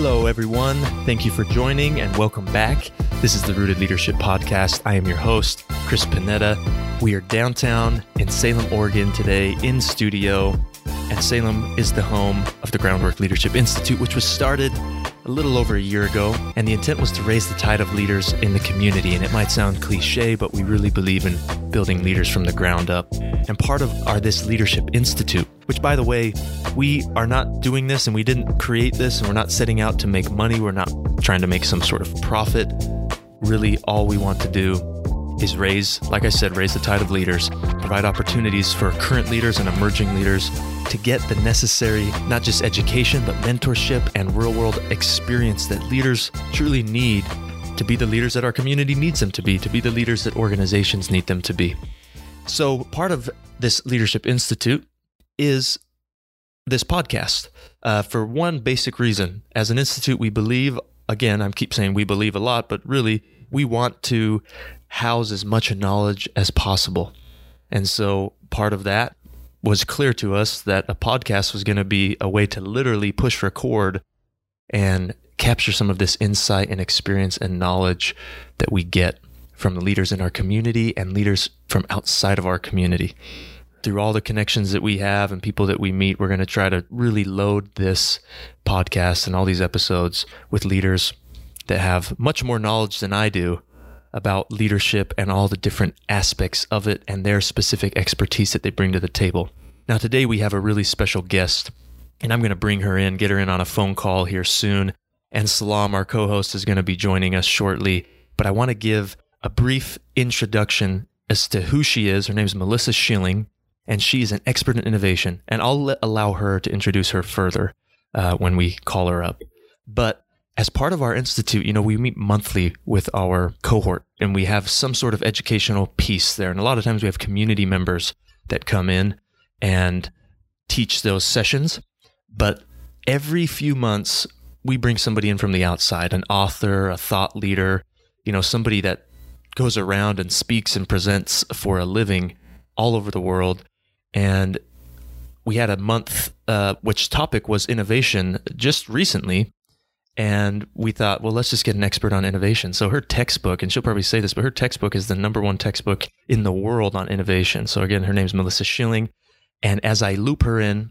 Hello, everyone. Thank you for joining and welcome back. This is the Rooted Leadership Podcast. I am your host, Chris Panetta. We are downtown in Salem, Oregon today in studio, and Salem is the home of the Groundwork Leadership Institute, which was started a little over a year ago. And the intent was to raise the tide of leaders in the community. And it might sound cliche, but we really believe in building leaders from the ground up. And part of our This Leadership Institute, which by the way, we are not doing this and we didn't create this and we're not setting out to make money. We're not trying to make some sort of profit. Really, all we want to do is raise, like I said, raise the tide of leaders, provide opportunities for current leaders and emerging leaders to get the necessary, not just education, but mentorship and real world experience that leaders truly need to be the leaders that our community needs them to be, to be the leaders that organizations need them to be. So, part of this Leadership Institute is this podcast uh, for one basic reason. As an institute, we believe, again, I keep saying we believe a lot, but really, we want to house as much knowledge as possible. And so part of that was clear to us that a podcast was going to be a way to literally push record and capture some of this insight and experience and knowledge that we get from the leaders in our community and leaders from outside of our community. Through all the connections that we have and people that we meet, we're going to try to really load this podcast and all these episodes with leaders that have much more knowledge than I do about leadership and all the different aspects of it and their specific expertise that they bring to the table. Now, today we have a really special guest, and I'm going to bring her in, get her in on a phone call here soon. And Salam, our co host, is going to be joining us shortly. But I want to give a brief introduction as to who she is. Her name is Melissa Schilling, and she's an expert in innovation. And I'll let, allow her to introduce her further uh, when we call her up. But as part of our institute, you know, we meet monthly with our cohort and we have some sort of educational piece there. And a lot of times we have community members that come in and teach those sessions. But every few months, we bring somebody in from the outside an author, a thought leader, you know, somebody that goes around and speaks and presents for a living all over the world. And we had a month, uh, which topic was innovation just recently and we thought, well, let's just get an expert on innovation. So her textbook, and she'll probably say this, but her textbook is the number one textbook in the world on innovation. So again, her name's Melissa Schilling. And as I loop her in,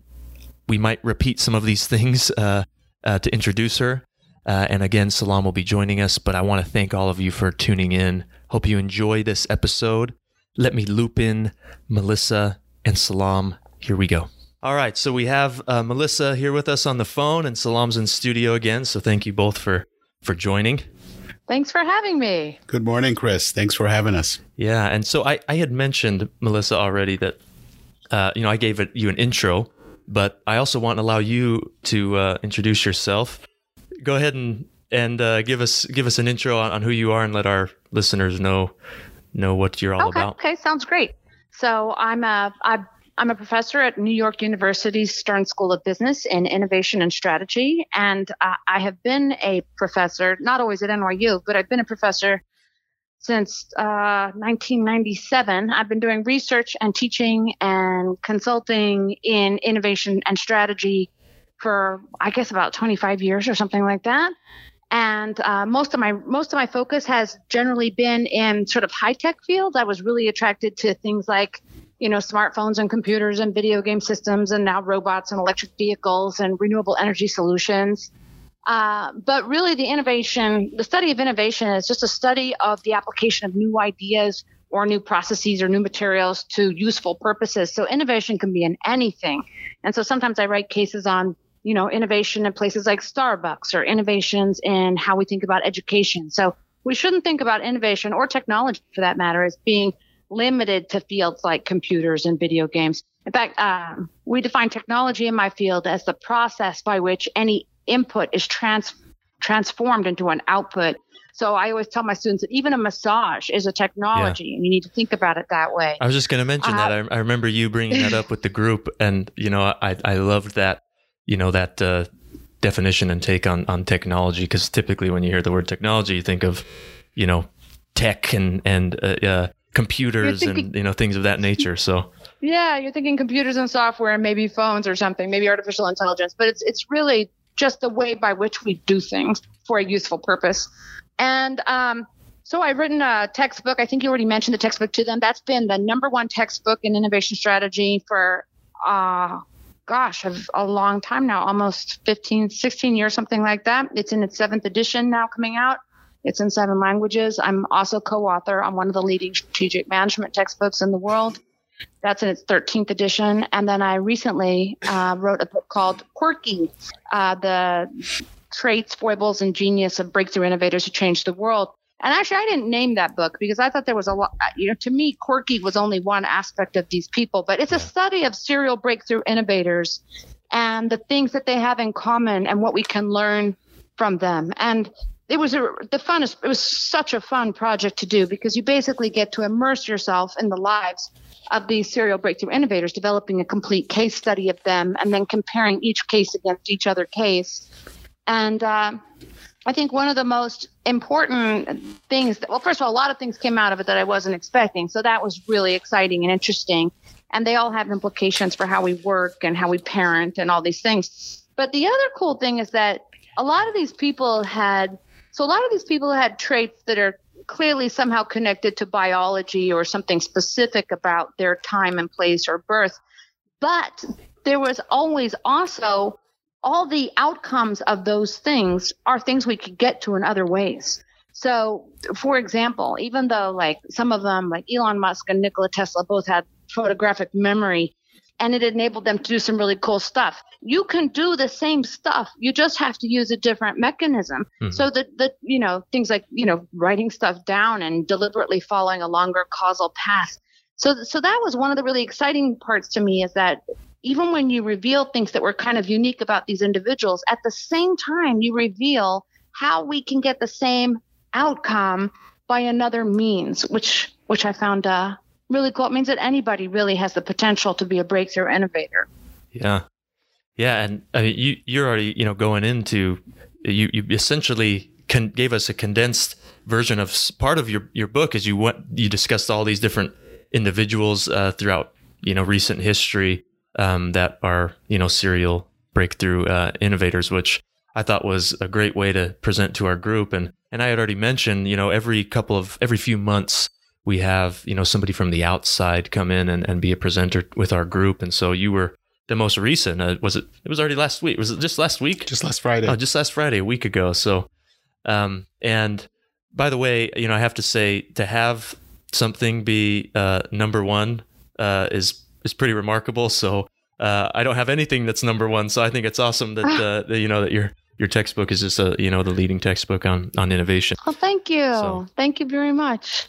we might repeat some of these things uh, uh, to introduce her. Uh, and again, Salam will be joining us, but I want to thank all of you for tuning in. Hope you enjoy this episode. Let me loop in Melissa and Salam. Here we go. All right, so we have uh, Melissa here with us on the phone, and Salam's in studio again. So thank you both for for joining. Thanks for having me. Good morning, Chris. Thanks for having us. Yeah, and so I, I had mentioned Melissa already that uh, you know I gave it, you an intro, but I also want to allow you to uh, introduce yourself. Go ahead and and uh, give us give us an intro on, on, who you are and let our listeners know know what you're all okay, about. Okay, sounds great. So I'm a I've I'm a professor at New York University's Stern School of Business in Innovation and Strategy. And uh, I have been a professor, not always at NYU, but I've been a professor since uh, 1997. I've been doing research and teaching and consulting in innovation and strategy for, I guess, about 25 years or something like that. And uh, most of my most of my focus has generally been in sort of high tech fields. I was really attracted to things like you know, smartphones and computers and video game systems and now robots and electric vehicles and renewable energy solutions. Uh, but really, the innovation, the study of innovation is just a study of the application of new ideas or new processes or new materials to useful purposes. So innovation can be in anything. And so sometimes I write cases on, you know, innovation in places like Starbucks or innovations in how we think about education. So we shouldn't think about innovation or technology for that matter as being limited to fields like computers and video games. In fact, um, we define technology in my field as the process by which any input is trans- transformed into an output. So I always tell my students that even a massage is a technology, yeah. and you need to think about it that way. I was just going to mention uh, that. I, I, remember you bringing that up with the group, and you know, I I loved that. You know that uh, definition and take on on technology because typically when you hear the word technology, you think of you know tech and and uh, uh computers thinking, and you know things of that nature. So yeah, you're thinking computers and software and maybe phones or something, maybe artificial intelligence, but it's it's really just the way by which we do things for a useful purpose. And um, so I've written a textbook. I think you already mentioned the textbook to them. That's been the number one textbook in innovation strategy for, uh, gosh, a long time now, almost 15, 16 years, something like that. It's in its seventh edition now coming out. It's in seven languages. I'm also co-author on one of the leading strategic management textbooks in the world. That's in its 13th edition. And then I recently uh, wrote a book called Quirky, uh, the traits, foibles, and genius of breakthrough innovators who changed the world. And actually, I didn't name that book because I thought there was a lot, you know, to me, quirky was only one aspect of these people, but it's a study of serial breakthrough innovators and the things that they have in common and what we can learn from them. And it was a, the funnest, it was such a fun project to do because you basically get to immerse yourself in the lives of these serial breakthrough innovators, developing a complete case study of them and then comparing each case against each other case. And, uh, I think one of the most important things that, well, first of all, a lot of things came out of it that I wasn't expecting. So that was really exciting and interesting. And they all have implications for how we work and how we parent and all these things. But the other cool thing is that a lot of these people had, so a lot of these people had traits that are clearly somehow connected to biology or something specific about their time and place or birth. But there was always also all the outcomes of those things are things we could get to in other ways. So, for example, even though like some of them, like Elon Musk and Nikola Tesla, both had photographic memory and it enabled them to do some really cool stuff. You can do the same stuff. You just have to use a different mechanism. Mm-hmm. So that the you know things like you know writing stuff down and deliberately following a longer causal path. So so that was one of the really exciting parts to me is that even when you reveal things that were kind of unique about these individuals, at the same time, you reveal how we can get the same outcome by another means, which which I found uh, really cool. It means that anybody really has the potential to be a breakthrough innovator. Yeah, yeah, and I mean, you you're already you know going into you you essentially con- gave us a condensed version of part of your your book as you went you discussed all these different individuals uh, throughout you know recent history um, that are you know serial breakthrough uh, innovators, which I thought was a great way to present to our group. And and I had already mentioned, you know, every couple of every few months we have you know somebody from the outside come in and, and be a presenter with our group. And so you were the most recent. Uh, was it? It was already last week. Was it just last week? Just last Friday. Oh, just last Friday, a week ago. So, um, and by the way, you know, I have to say to have something be uh, number one uh, is is pretty remarkable. So uh, I don't have anything that's number one. So I think it's awesome that, uh, that you know that your your textbook is just a you know the leading textbook on on innovation. Oh, thank you, so, thank you very much.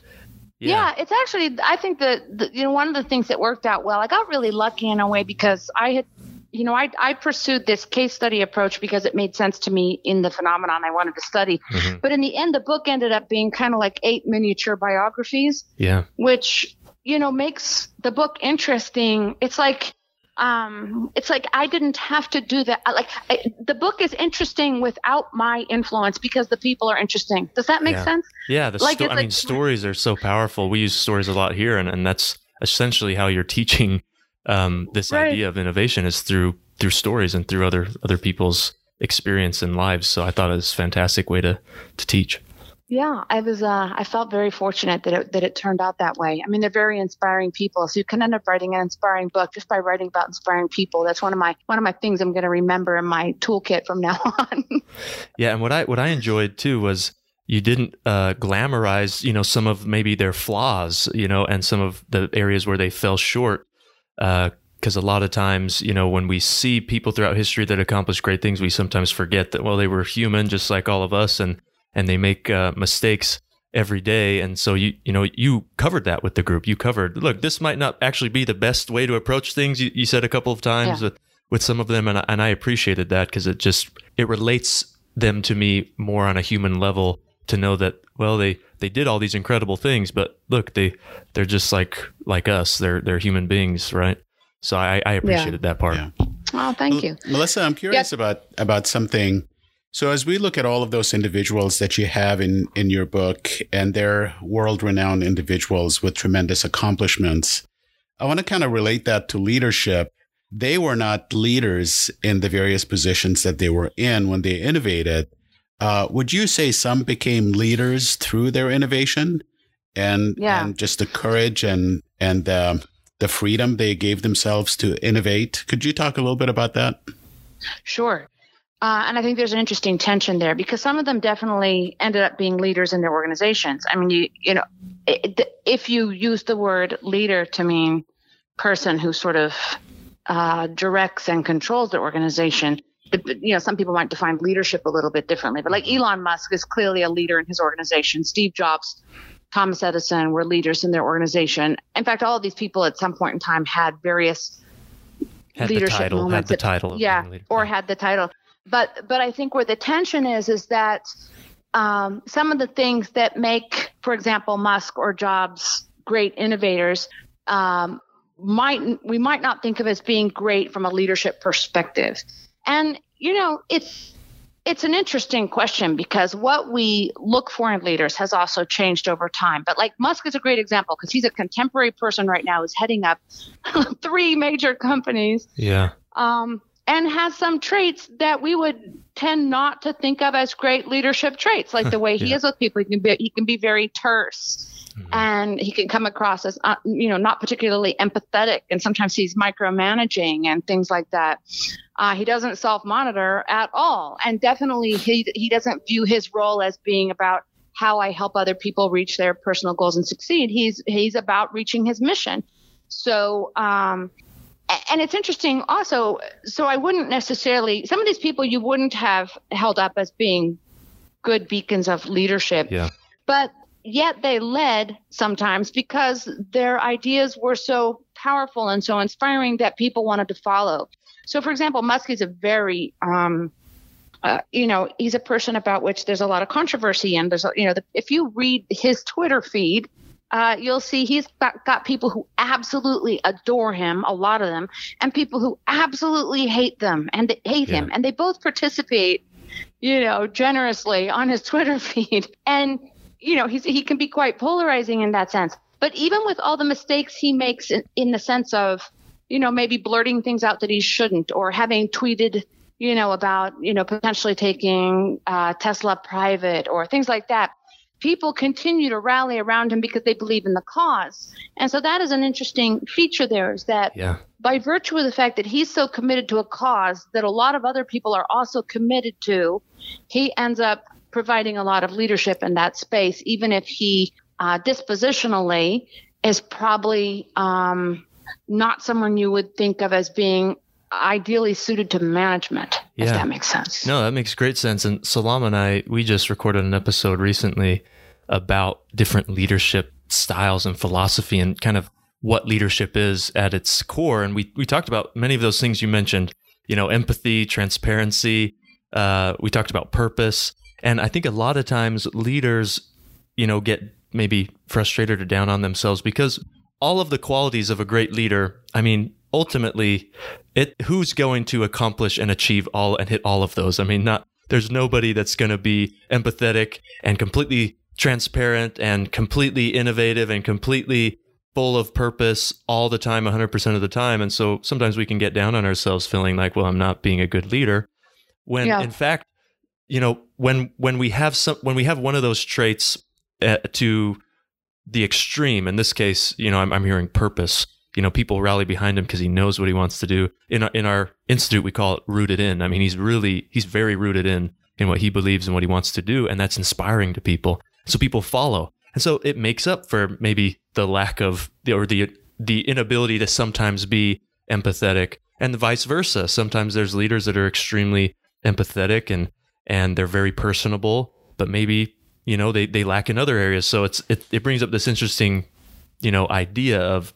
Yeah. yeah. it's actually I think that you know one of the things that worked out well. I got really lucky in a way because I had you know, I, I pursued this case study approach because it made sense to me in the phenomenon I wanted to study. Mm-hmm. But in the end, the book ended up being kind of like eight miniature biographies. Yeah. Which you know, makes the book interesting. It's like, um, it's like I didn't have to do that. Like I, the book is interesting without my influence because the people are interesting. Does that make yeah. sense? Yeah. The like, sto- I like, mean, stories are so powerful. We use stories a lot here, and, and that's essentially how you're teaching um, this right. idea of innovation is through through stories and through other other people's experience and lives. So I thought it was a fantastic way to to teach. Yeah, I was. Uh, I felt very fortunate that it that it turned out that way. I mean, they're very inspiring people, so you can end up writing an inspiring book just by writing about inspiring people. That's one of my one of my things I'm going to remember in my toolkit from now on. yeah, and what I what I enjoyed too was you didn't uh, glamorize, you know, some of maybe their flaws, you know, and some of the areas where they fell short. Because uh, a lot of times, you know, when we see people throughout history that accomplish great things, we sometimes forget that well, they were human, just like all of us, and and they make uh, mistakes every day. And so you you know you covered that with the group. You covered look this might not actually be the best way to approach things. You, you said a couple of times yeah. with with some of them and I, and I appreciated that because it just it relates them to me more on a human level to know that well they they did all these incredible things but look they they're just like like us. They're they're human beings right? So I I appreciated yeah. that part. Yeah. oh thank you. Melissa I'm curious about about something so as we look at all of those individuals that you have in, in your book and they're world renowned individuals with tremendous accomplishments, I want to kind of relate that to leadership. they were not leaders in the various positions that they were in when they innovated. Uh, would you say some became leaders through their innovation and, yeah. and just the courage and, and um, the freedom they gave themselves to innovate? Could you talk a little bit about that? Sure. Uh, and I think there's an interesting tension there because some of them definitely ended up being leaders in their organizations. I mean, you you know, it, if you use the word leader to mean person who sort of uh, directs and controls the organization, you know, some people might define leadership a little bit differently. But like Elon Musk is clearly a leader in his organization. Steve Jobs, Thomas Edison were leaders in their organization. In fact, all of these people at some point in time had various had leadership the title, moments. Had the title, yeah, or had the title. But but I think where the tension is is that um, some of the things that make, for example, Musk or Jobs great innovators um, might we might not think of as being great from a leadership perspective. And you know, it's it's an interesting question because what we look for in leaders has also changed over time. But like Musk is a great example because he's a contemporary person right now who's heading up three major companies. Yeah. Um, and has some traits that we would tend not to think of as great leadership traits, like the way he yeah. is with people. He can be he can be very terse, mm-hmm. and he can come across as uh, you know not particularly empathetic, and sometimes he's micromanaging and things like that. Uh, he doesn't self monitor at all, and definitely he he doesn't view his role as being about how I help other people reach their personal goals and succeed. He's he's about reaching his mission. So. Um, and it's interesting also so i wouldn't necessarily some of these people you wouldn't have held up as being good beacons of leadership. Yeah. But yet they led sometimes because their ideas were so powerful and so inspiring that people wanted to follow. So for example musk is a very um, uh, you know he's a person about which there's a lot of controversy and there's you know the, if you read his twitter feed uh, you'll see he's got, got people who absolutely adore him, a lot of them, and people who absolutely hate them and they hate yeah. him. And they both participate, you know, generously on his Twitter feed. And, you know, he's, he can be quite polarizing in that sense. But even with all the mistakes he makes in, in the sense of, you know, maybe blurting things out that he shouldn't or having tweeted, you know, about, you know, potentially taking uh, Tesla private or things like that people continue to rally around him because they believe in the cause. And so that is an interesting feature there is that yeah. by virtue of the fact that he's so committed to a cause that a lot of other people are also committed to, he ends up providing a lot of leadership in that space, even if he uh, dispositionally is probably um, not someone you would think of as being ideally suited to management, yeah. if that makes sense. No, that makes great sense. And Salam and I, we just recorded an episode recently about different leadership styles and philosophy and kind of what leadership is at its core. And we, we talked about many of those things you mentioned, you know, empathy, transparency. Uh, we talked about purpose. And I think a lot of times leaders, you know, get maybe frustrated or down on themselves because all of the qualities of a great leader, I mean, ultimately it who's going to accomplish and achieve all and hit all of those? I mean not there's nobody that's going to be empathetic and completely transparent and completely innovative and completely full of purpose all the time 100% of the time. And so sometimes we can get down on ourselves feeling like well i'm not being a good leader. When yeah. in fact you know when when we have some when we have one of those traits uh, to the extreme in this case you know I'm, I'm hearing purpose you know, people rally behind him because he knows what he wants to do. In our, in our institute, we call it rooted in. I mean, he's really, he's very rooted in, in what he believes and what he wants to do. And that's inspiring to people. So people follow. And so it makes up for maybe the lack of the, or the, the inability to sometimes be empathetic and vice versa. Sometimes there's leaders that are extremely empathetic and, and they're very personable, but maybe, you know, they, they lack in other areas. So it's, it, it brings up this interesting, you know, idea of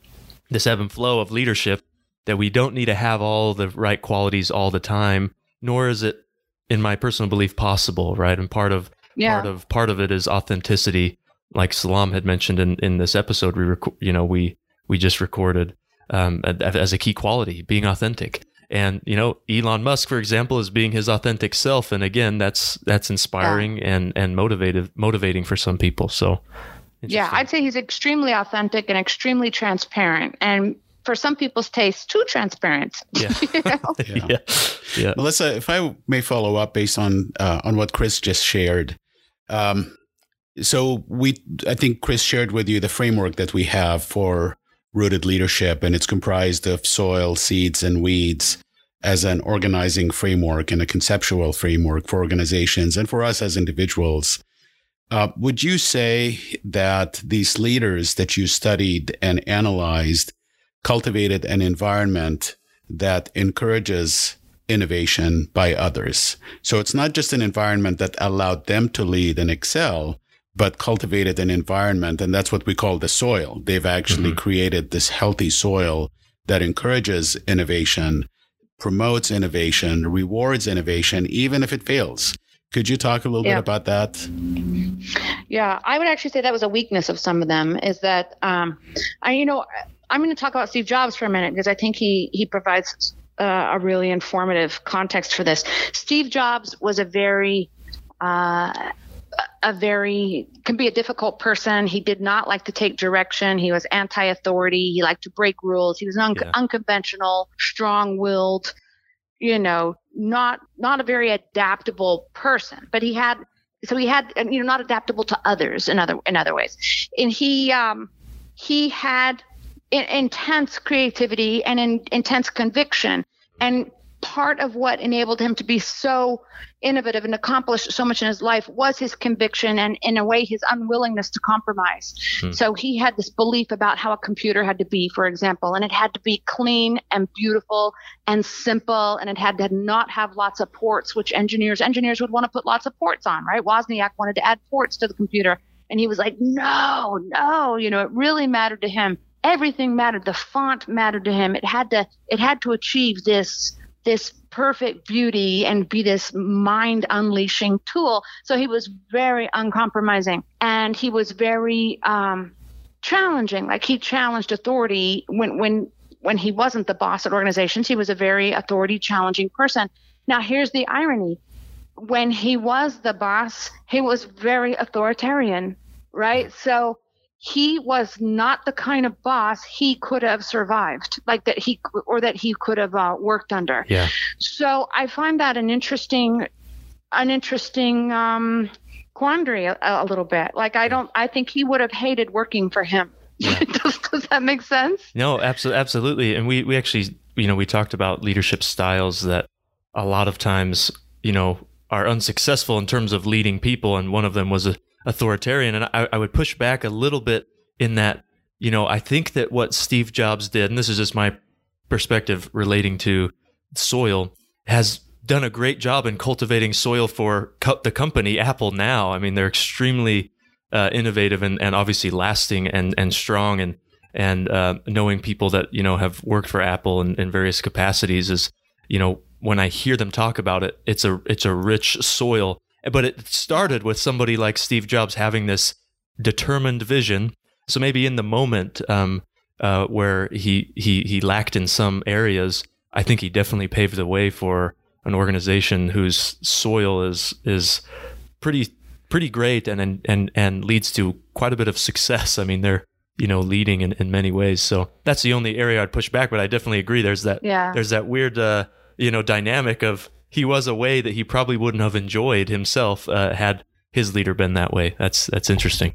this ebb and flow of leadership that we don't need to have all the right qualities all the time, nor is it, in my personal belief, possible. Right, and part of yeah. part of part of it is authenticity, like Salam had mentioned in in this episode. We rec- you know we we just recorded um, as a key quality, being authentic. And you know, Elon Musk, for example, is being his authentic self, and again, that's that's inspiring yeah. and and motivative motivating for some people. So yeah, I'd say he's extremely authentic and extremely transparent. And for some people's taste, too transparent. Yeah. you know? yeah. yeah. yeah. Melissa, if I may follow up based on uh, on what Chris just shared. Um, so we, I think Chris shared with you the framework that we have for rooted leadership, and it's comprised of soil, seeds, and weeds as an organizing framework and a conceptual framework for organizations and for us as individuals. Uh, would you say that these leaders that you studied and analyzed cultivated an environment that encourages innovation by others? So it's not just an environment that allowed them to lead and excel, but cultivated an environment, and that's what we call the soil. They've actually mm-hmm. created this healthy soil that encourages innovation promotes innovation, rewards innovation, even if it fails. Could you talk a little yeah. bit about that? Yeah, I would actually say that was a weakness of some of them. Is that um, I, you know, I'm going to talk about Steve Jobs for a minute because I think he he provides uh, a really informative context for this. Steve Jobs was a very uh, a very can be a difficult person. He did not like to take direction. He was anti-authority. He liked to break rules. He was un- yeah. unconventional, strong-willed. You know, not not a very adaptable person. But he had so he had you know not adaptable to others in other in other ways. And he um he had in, intense creativity and in, intense conviction and part of what enabled him to be so innovative and accomplish so much in his life was his conviction and in a way his unwillingness to compromise. Hmm. so he had this belief about how a computer had to be for example and it had to be clean and beautiful and simple and it had to not have lots of ports which engineers engineers would want to put lots of ports on right? Wozniak wanted to add ports to the computer and he was like no no you know it really mattered to him. Everything mattered. The font mattered to him. It had to it had to achieve this this perfect beauty and be this mind unleashing tool. So he was very uncompromising and he was very um, challenging. Like he challenged authority when when when he wasn't the boss at organizations. He was a very authority challenging person. Now here's the irony. When he was the boss, he was very authoritarian, right? So he was not the kind of boss he could have survived, like that he or that he could have uh, worked under. Yeah. So I find that an interesting, an interesting um, quandary a, a, little bit. Like I don't, I think he would have hated working for him. Yeah. does, does that make sense? No, absolutely, absolutely. And we we actually, you know, we talked about leadership styles that a lot of times, you know, are unsuccessful in terms of leading people, and one of them was a authoritarian. And I, I would push back a little bit in that, you know, I think that what Steve Jobs did, and this is just my perspective relating to soil, has done a great job in cultivating soil for co- the company Apple now. I mean, they're extremely uh, innovative and, and obviously lasting and, and strong and and uh, knowing people that you know have worked for Apple in, in various capacities is you know when I hear them talk about it, it's a it's a rich soil but it started with somebody like Steve Jobs having this determined vision. So maybe in the moment um, uh, where he, he he lacked in some areas, I think he definitely paved the way for an organization whose soil is is pretty pretty great and and and leads to quite a bit of success. I mean, they're you know leading in, in many ways. So that's the only area I'd push back. But I definitely agree. There's that yeah. there's that weird uh, you know dynamic of he was a way that he probably wouldn't have enjoyed himself uh, had his leader been that way. That's that's interesting.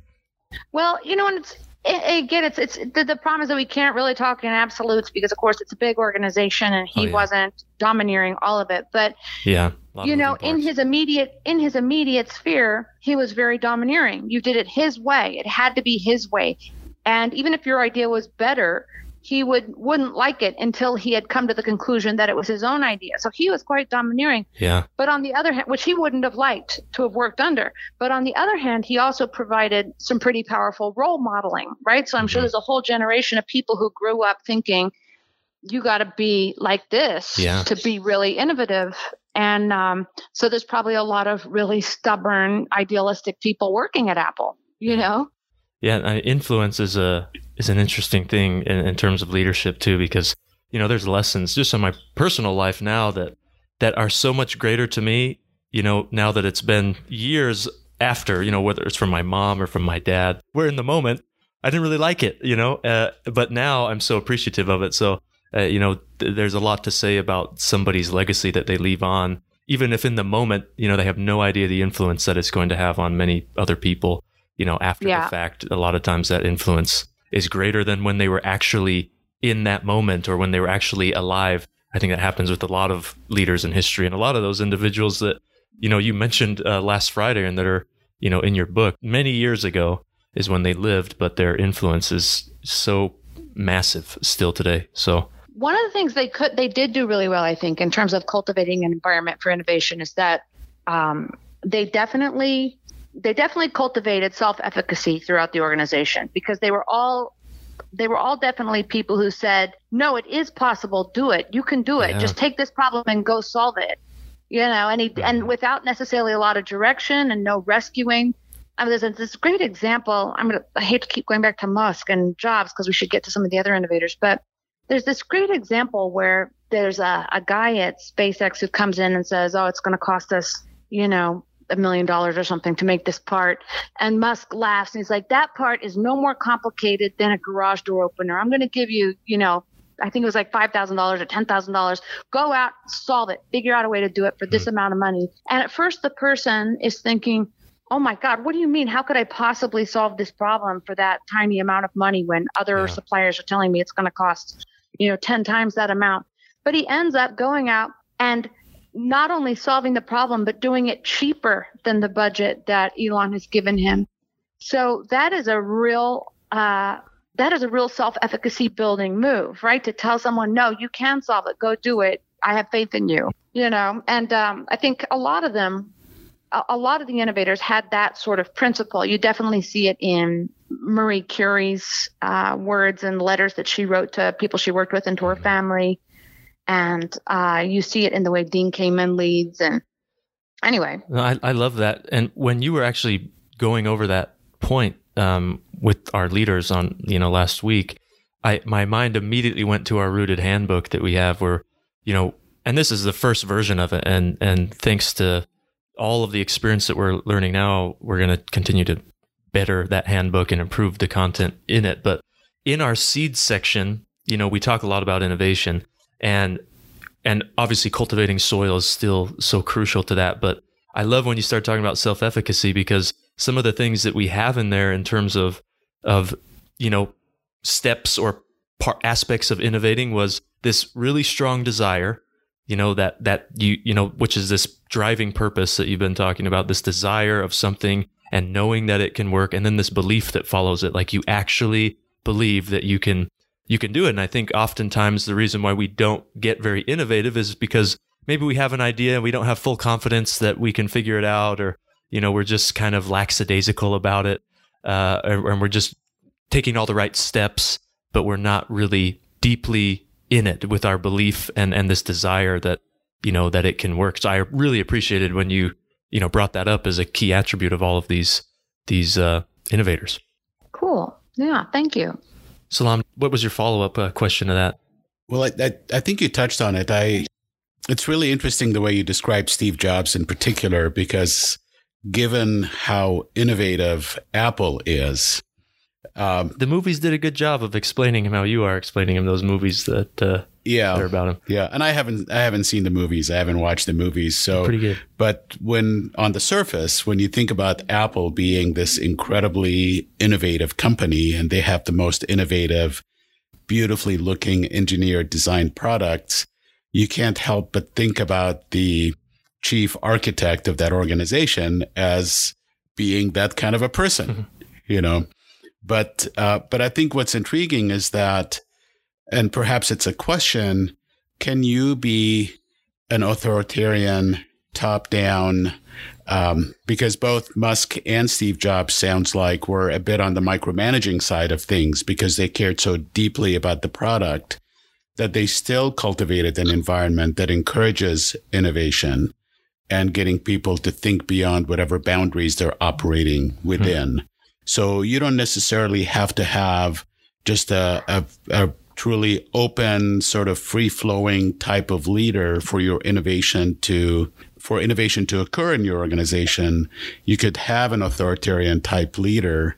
Well, you know, and it's it, again, it's it's the, the problem is that we can't really talk in absolutes because, of course, it's a big organization and he oh, yeah. wasn't domineering all of it. But yeah, you know, in his immediate in his immediate sphere, he was very domineering. You did it his way. It had to be his way. And even if your idea was better, he would wouldn't like it until he had come to the conclusion that it was his own idea. So he was quite domineering. Yeah. But on the other hand, which he wouldn't have liked to have worked under. But on the other hand, he also provided some pretty powerful role modeling, right? So I'm mm-hmm. sure there's a whole generation of people who grew up thinking you got to be like this yeah. to be really innovative. And um, so there's probably a lot of really stubborn, idealistic people working at Apple, you know? Yeah, influence is a is an interesting thing in, in terms of leadership too, because you know there's lessons just in my personal life now that that are so much greater to me. You know, now that it's been years after, you know, whether it's from my mom or from my dad, where in the moment I didn't really like it, you know. Uh, but now I'm so appreciative of it. So uh, you know, th- there's a lot to say about somebody's legacy that they leave on, even if in the moment, you know, they have no idea the influence that it's going to have on many other people. You know, after yeah. the fact, a lot of times that influence is greater than when they were actually in that moment or when they were actually alive. I think that happens with a lot of leaders in history and a lot of those individuals that, you know, you mentioned uh, last Friday and that are, you know, in your book many years ago is when they lived, but their influence is so massive still today. So, one of the things they could they did do really well, I think, in terms of cultivating an environment for innovation, is that um, they definitely they definitely cultivated self-efficacy throughout the organization because they were all they were all definitely people who said, "No, it is possible. Do it. You can do it. Yeah. Just take this problem and go solve it." You know, and he, and without necessarily a lot of direction and no rescuing. I mean, there's a, this great example. I'm gonna I hate to keep going back to Musk and Jobs because we should get to some of the other innovators, but there's this great example where there's a, a guy at SpaceX who comes in and says, "Oh, it's going to cost us, you know, a million dollars or something to make this part." And Musk laughs and he's like, "That part is no more complicated than a garage door opener. I'm going to give you, you know, I think it was like five thousand dollars or ten thousand dollars. Go out, solve it, figure out a way to do it for this mm-hmm. amount of money." And at first, the person is thinking. Oh my God, what do you mean? How could I possibly solve this problem for that tiny amount of money when other yeah. suppliers are telling me it's going to cost you know, 10 times that amount. But he ends up going out and not only solving the problem, but doing it cheaper than the budget that Elon has given him. So that is a real, uh, that is a real self-efficacy building move, right? To tell someone, no, you can solve it. Go do it. I have faith in you, you know? And um, I think a lot of them a, lot of the innovators had that sort of principle. You definitely see it in Marie Curie's uh, words and letters that she wrote to people she worked with and to her family. And uh, you see it in the way Dean Kamen leads. And anyway, I, I love that. And when you were actually going over that point um, with our leaders on, you know, last week, I my mind immediately went to our rooted handbook that we have, where, you know, and this is the first version of it. And and thanks to all of the experience that we're learning now, we're going to continue to better that handbook and improve the content in it. But in our seed section, you know, we talk a lot about innovation and and obviously cultivating soil is still so crucial to that. But I love when you start talking about self-efficacy because some of the things that we have in there in terms of of you know steps or part aspects of innovating was this really strong desire you know that that you you know which is this driving purpose that you've been talking about this desire of something and knowing that it can work and then this belief that follows it like you actually believe that you can you can do it and i think oftentimes the reason why we don't get very innovative is because maybe we have an idea and we don't have full confidence that we can figure it out or you know we're just kind of lackadaisical about it uh, and we're just taking all the right steps but we're not really deeply in it with our belief and and this desire that you know that it can work. So I really appreciated when you you know brought that up as a key attribute of all of these these uh, innovators. Cool. Yeah. Thank you. Salam, what was your follow up uh, question to that? Well, I, I, I think you touched on it. I it's really interesting the way you describe Steve Jobs in particular because given how innovative Apple is, um, the movies did a good job of explaining him how you are explaining him those movies that uh, yeah about him. Yeah, and I haven't I haven't seen the movies. I haven't watched the movies. So pretty good. But when on the surface, when you think about Apple being this incredibly innovative company, and they have the most innovative, beautifully looking engineered designed products, you can't help but think about the chief architect of that organization as being that kind of a person. Mm-hmm. You know, but uh, but I think what's intriguing is that, and perhaps it's a question: Can you be an authoritarian, top-down? Um, because both Musk and Steve Jobs sounds like were a bit on the micromanaging side of things because they cared so deeply about the product that they still cultivated an environment that encourages innovation and getting people to think beyond whatever boundaries they're operating within. Mm-hmm. So you don't necessarily have to have just a, a, a truly open, sort of free flowing type of leader for your innovation to for innovation to occur in your organization, you could have an authoritarian type leader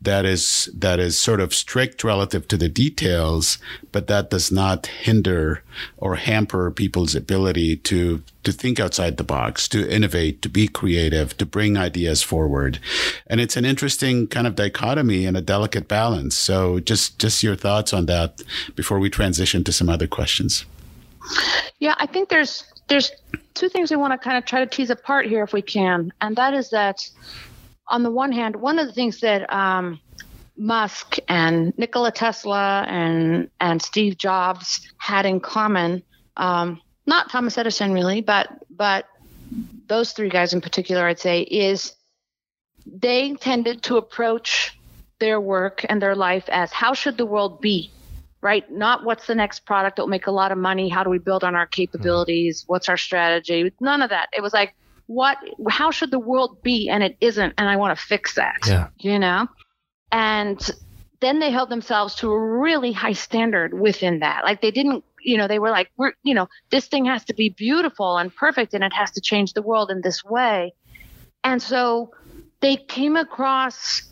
that is that is sort of strict relative to the details, but that does not hinder or hamper people's ability to to think outside the box, to innovate, to be creative, to bring ideas forward. And it's an interesting kind of dichotomy and a delicate balance. So just just your thoughts on that before we transition to some other questions. Yeah, I think there's there's two things we want to kind of try to tease apart here if we can, and that is that on the one hand, one of the things that um, Musk and Nikola Tesla and and Steve Jobs had in common, um, not Thomas Edison really, but but those three guys in particular, I'd say, is they tended to approach their work and their life as how should the world be right? Not what's the next product that will make a lot of money? How do we build on our capabilities? What's our strategy? None of that. It was like, what, how should the world be? And it isn't. And I want to fix that, yeah. you know? And then they held themselves to a really high standard within that. Like they didn't, you know, they were like, we're, you know, this thing has to be beautiful and perfect and it has to change the world in this way. And so they came across,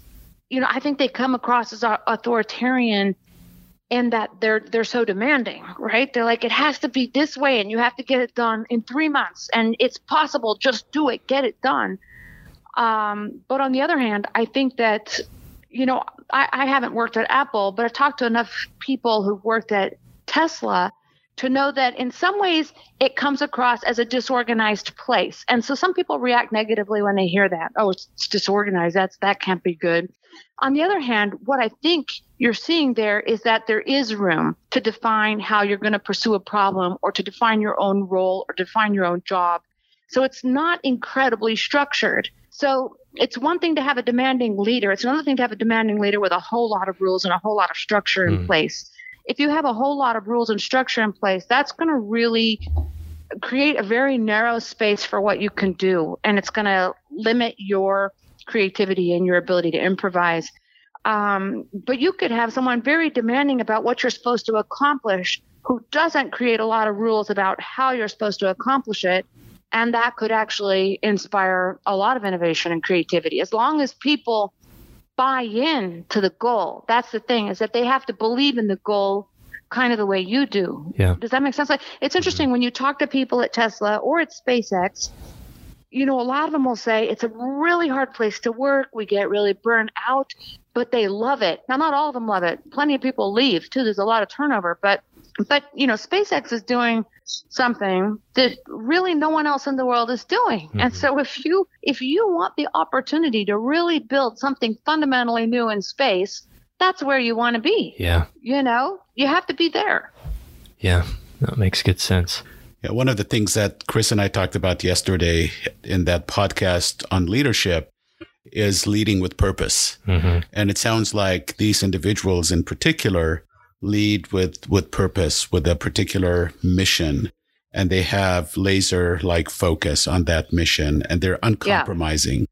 you know, I think they come across as authoritarian and that they're they're so demanding right? They're like it has to be this way and you have to get it done in three months. And it's possible just do it get it done. Um, but on the other hand i think that you know I, I haven't worked at apple but i've talked to enough people who've worked at tesla to know that in some ways it comes across as a disorganized place and so some people react negatively when they hear that oh it's, it's disorganized that's that can't be good on the other hand what i think you're seeing there is that there is room to define how you're going to pursue a problem or to define your own role or define your own job. So it's not incredibly structured. So it's one thing to have a demanding leader. It's another thing to have a demanding leader with a whole lot of rules and a whole lot of structure in mm. place. If you have a whole lot of rules and structure in place, that's going to really create a very narrow space for what you can do. And it's going to limit your creativity and your ability to improvise. Um, but you could have someone very demanding about what you're supposed to accomplish who doesn't create a lot of rules about how you're supposed to accomplish it. And that could actually inspire a lot of innovation and creativity as long as people buy in to the goal. That's the thing is that they have to believe in the goal kind of the way you do. Yeah. Does that make sense? Like it's mm-hmm. interesting when you talk to people at Tesla or at SpaceX, you know, a lot of them will say it's a really hard place to work. We get really burned out but they love it. Now, not all of them love it. Plenty of people leave too. There's a lot of turnover, but but you know, SpaceX is doing something that really no one else in the world is doing. Mm-hmm. And so if you if you want the opportunity to really build something fundamentally new in space, that's where you want to be. Yeah. You know, you have to be there. Yeah, that makes good sense. Yeah, one of the things that Chris and I talked about yesterday in that podcast on leadership is leading with purpose. Mm-hmm. And it sounds like these individuals in particular lead with, with purpose, with a particular mission. And they have laser like focus on that mission and they're uncompromising. Yeah.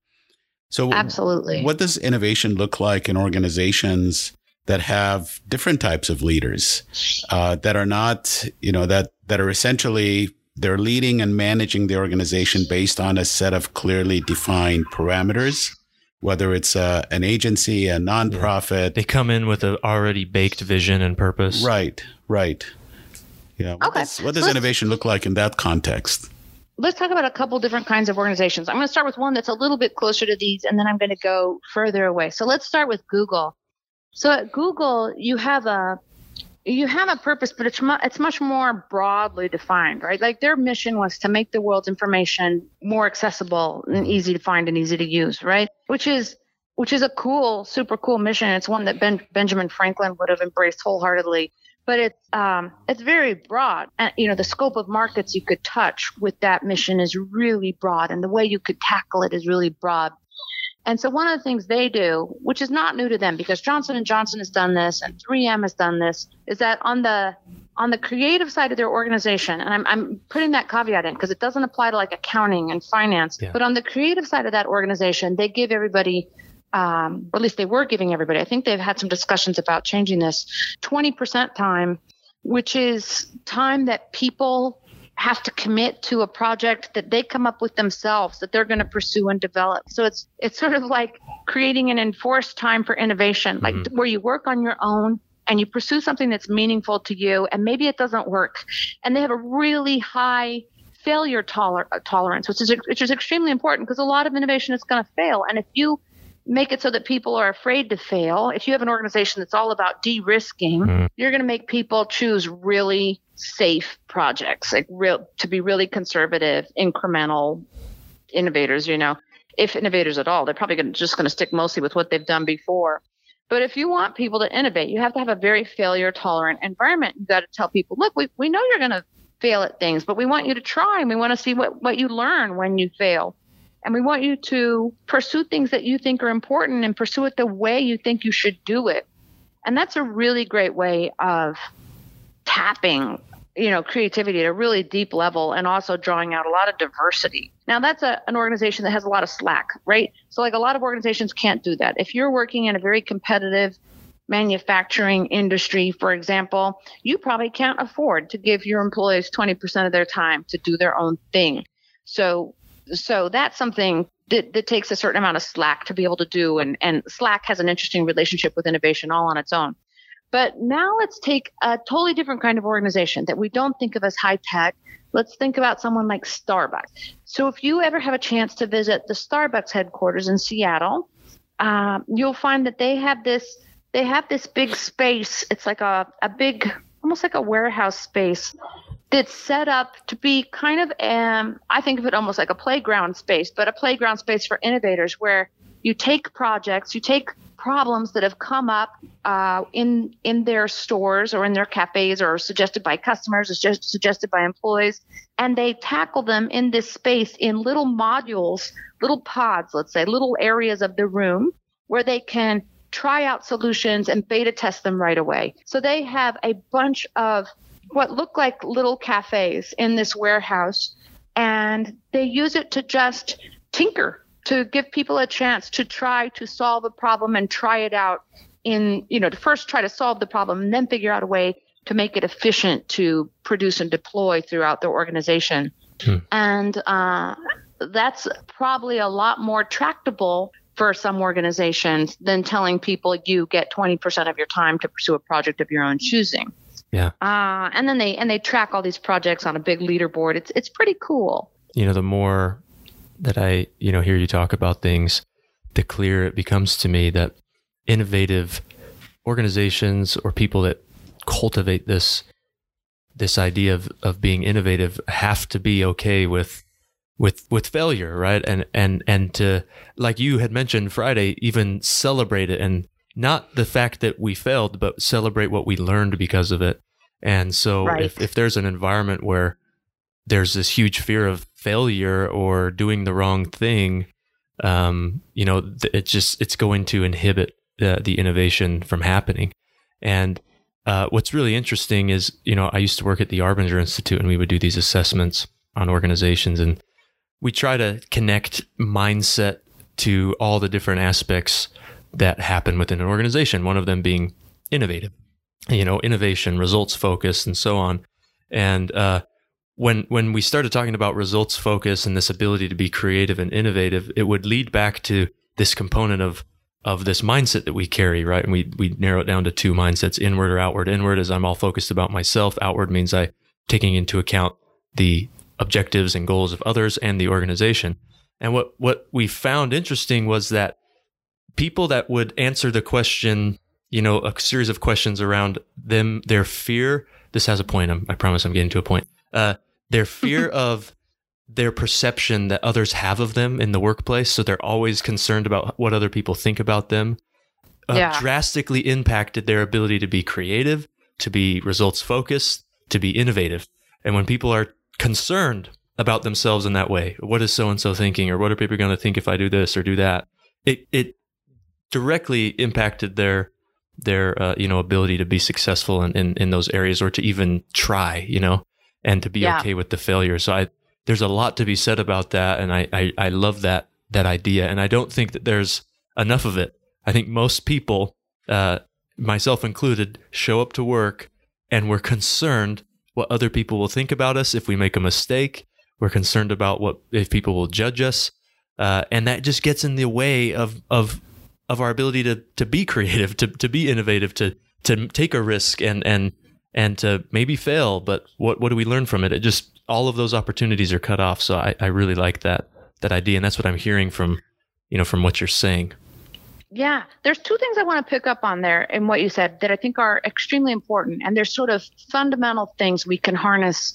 So, absolutely. What does innovation look like in organizations that have different types of leaders uh, that are not, you know, that, that are essentially they're leading and managing the organization based on a set of clearly defined parameters whether it's uh, an agency, a nonprofit. Yeah. They come in with an already baked vision and purpose. Right, right. Yeah. What okay. does, what does innovation look like in that context? Let's talk about a couple different kinds of organizations. I'm going to start with one that's a little bit closer to these, and then I'm going to go further away. So let's start with Google. So at Google, you have a you have a purpose, but it's mu- it's much more broadly defined, right? Like their mission was to make the world's information more accessible and easy to find and easy to use, right? Which is which is a cool, super cool mission. It's one that ben- Benjamin Franklin would have embraced wholeheartedly. But it's um, it's very broad, and you know the scope of markets you could touch with that mission is really broad, and the way you could tackle it is really broad. And so one of the things they do, which is not new to them because Johnson and Johnson has done this and 3M has done this, is that on the on the creative side of their organization, and I'm, I'm putting that caveat in because it doesn't apply to like accounting and finance, yeah. but on the creative side of that organization, they give everybody, um, or at least they were giving everybody, I think they've had some discussions about changing this, 20% time, which is time that people have to commit to a project that they come up with themselves that they're going to pursue and develop. So it's it's sort of like creating an enforced time for innovation, like mm-hmm. where you work on your own and you pursue something that's meaningful to you and maybe it doesn't work. And they have a really high failure toler- tolerance, which is which is extremely important because a lot of innovation is going to fail. And if you make it so that people are afraid to fail, if you have an organization that's all about de-risking, mm. you're going to make people choose really safe projects, like real to be really conservative, incremental innovators. You know, if innovators at all, they're probably gonna, just going to stick mostly with what they've done before. But if you want people to innovate, you have to have a very failure tolerant environment. You've got to tell people, look, we, we know you're going to fail at things, but we want you to try and we want to see what, what you learn when you fail. And we want you to pursue things that you think are important and pursue it the way you think you should do it. And that's a really great way of tapping you know creativity at a really deep level and also drawing out a lot of diversity. Now that's a, an organization that has a lot of slack right? So like a lot of organizations can't do that. If you're working in a very competitive manufacturing industry for example you probably can't afford to give your employees 20% of their time to do their own thing. So so that's something that, that takes a certain amount of slack to be able to do and and slack has an interesting relationship with innovation all on its own but now let's take a totally different kind of organization that we don't think of as high tech. Let's think about someone like Starbucks. So if you ever have a chance to visit the Starbucks headquarters in Seattle, uh, you'll find that they have this they have this big space. It's like a, a big, almost like a warehouse space that's set up to be kind of, um, I think of it almost like a playground space, but a playground space for innovators where you take projects, you take problems that have come up uh, in in their stores or in their cafes or suggested by customers or just suggested by employees and they tackle them in this space in little modules little pods let's say little areas of the room where they can try out solutions and beta test them right away. So they have a bunch of what look like little cafes in this warehouse and they use it to just tinker to give people a chance to try to solve a problem and try it out in, you know, to first try to solve the problem and then figure out a way to make it efficient to produce and deploy throughout their organization. Hmm. And uh, that's probably a lot more tractable for some organizations than telling people you get 20% of your time to pursue a project of your own choosing. Yeah. Uh, and then they and they track all these projects on a big leaderboard. It's it's pretty cool. You know, the more that I, you know, hear you talk about things, the clearer it becomes to me that innovative organizations or people that cultivate this this idea of, of being innovative have to be okay with with with failure, right? And and and to like you had mentioned Friday, even celebrate it and not the fact that we failed, but celebrate what we learned because of it. And so right. if, if there's an environment where there's this huge fear of failure or doing the wrong thing, um, you know, it's just it's going to inhibit the, the innovation from happening. And uh, what's really interesting is, you know, I used to work at the Arbinger Institute, and we would do these assessments on organizations, and we try to connect mindset to all the different aspects that happen within an organization. One of them being innovative, you know, innovation, results focused, and so on. And uh, when when we started talking about results focus and this ability to be creative and innovative, it would lead back to this component of of this mindset that we carry, right? And we we narrow it down to two mindsets: inward or outward. Inward is I'm all focused about myself. Outward means I taking into account the objectives and goals of others and the organization. And what what we found interesting was that people that would answer the question, you know, a series of questions around them, their fear. This has a point. I'm, I promise I'm getting to a point. Uh, their fear of their perception that others have of them in the workplace. So they're always concerned about what other people think about them. Uh, yeah. Drastically impacted their ability to be creative, to be results focused, to be innovative. And when people are concerned about themselves in that way, what is so and so thinking, or what are people going to think if I do this or do that? It it directly impacted their their uh, you know ability to be successful in, in in those areas or to even try. You know, and to be yeah. okay with the failure. So I, there's a lot to be said about that. And I, I, I love that, that idea. And I don't think that there's enough of it. I think most people, uh, myself included, show up to work and we're concerned what other people will think about us if we make a mistake. We're concerned about what if people will judge us, uh, and that just gets in the way of of of our ability to to be creative, to to be innovative, to to take a risk and and and to maybe fail. But what what do we learn from it? It just all of those opportunities are cut off. So I, I really like that that idea, and that's what I'm hearing from you know from what you're saying. Yeah, there's two things I want to pick up on there in what you said that I think are extremely important, and there's sort of fundamental things we can harness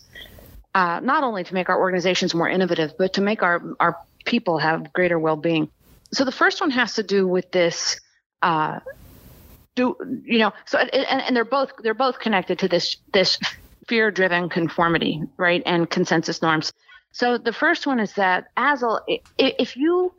uh, not only to make our organizations more innovative, but to make our our people have greater well-being. So the first one has to do with this. Uh, do you know? So and, and they're both they're both connected to this this fear-driven conformity, right, and consensus norms. So the first one is that as a if you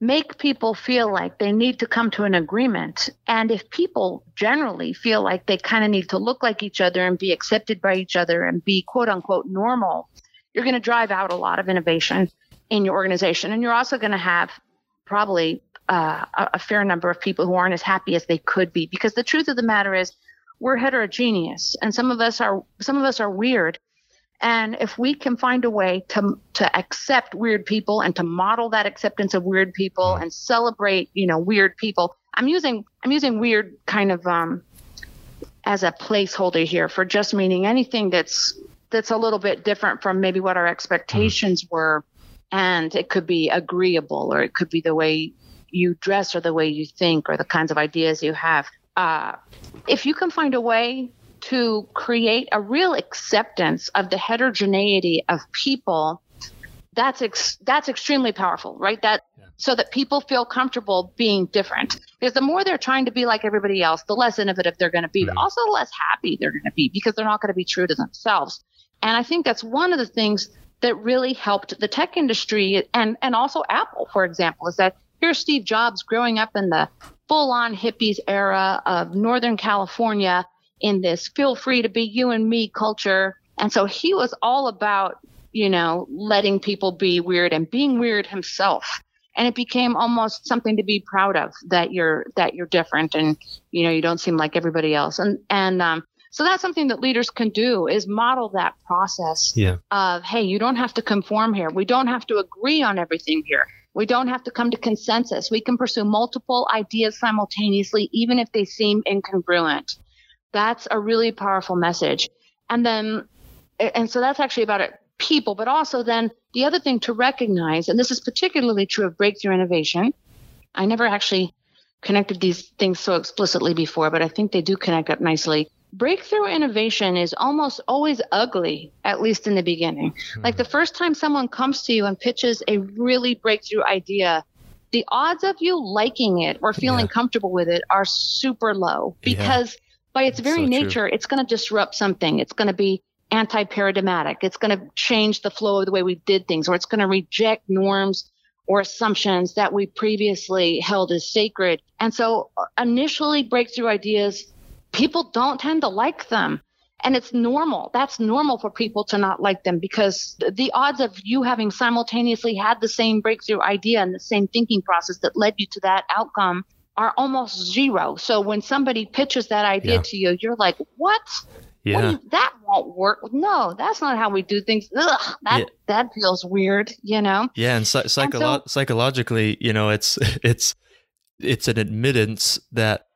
make people feel like they need to come to an agreement. And if people generally feel like they kind of need to look like each other and be accepted by each other and be quote unquote normal, you're going to drive out a lot of innovation in your organization. And you're also going to have probably uh, a, a fair number of people who aren't as happy as they could be. Because the truth of the matter is, we're heterogeneous and some of us are some of us are weird and if we can find a way to to accept weird people and to model that acceptance of weird people mm-hmm. and celebrate, you know, weird people. I'm using I'm using weird kind of um, as a placeholder here for just meaning anything that's that's a little bit different from maybe what our expectations mm-hmm. were. And it could be agreeable or it could be the way you dress or the way you think or the kinds of ideas you have. Uh, if you can find a way to create a real acceptance of the heterogeneity of people that's ex- that's extremely powerful right that yeah. so that people feel comfortable being different because the more they're trying to be like everybody else the less innovative they're going to be mm-hmm. but also the less happy they're going to be because they're not going to be true to themselves and i think that's one of the things that really helped the tech industry and and also apple for example is that here's steve jobs growing up in the full on hippies era of northern california in this feel free to be you and me culture. And so he was all about, you know, letting people be weird and being weird himself. And it became almost something to be proud of that you're that you're different and you know you don't seem like everybody else. And and um, so that's something that leaders can do is model that process yeah. of hey, you don't have to conform here. We don't have to agree on everything here. We don't have to come to consensus. We can pursue multiple ideas simultaneously, even if they seem incongruent. That's a really powerful message. And then, and so that's actually about it, people, but also then the other thing to recognize, and this is particularly true of breakthrough innovation. I never actually connected these things so explicitly before, but I think they do connect up nicely. Breakthrough innovation is almost always ugly, at least in the beginning. Mm-hmm. Like the first time someone comes to you and pitches a really breakthrough idea, the odds of you liking it or feeling yeah. comfortable with it are super low because yeah by its very so nature, true. it's going to disrupt something. It's going to be anti paradigmatic. It's going to change the flow of the way we did things, or it's going to reject norms or assumptions that we previously held as sacred. And so, uh, initially, breakthrough ideas, people don't tend to like them. And it's normal. That's normal for people to not like them because the odds of you having simultaneously had the same breakthrough idea and the same thinking process that led you to that outcome are almost zero. So when somebody pitches that idea yeah. to you, you're like, what? Yeah. What that won't work. No, that's not how we do things. Ugh, that yeah. that feels weird, you know. Yeah, and, psycholo- and so, psychologically, you know, it's it's it's an admittance that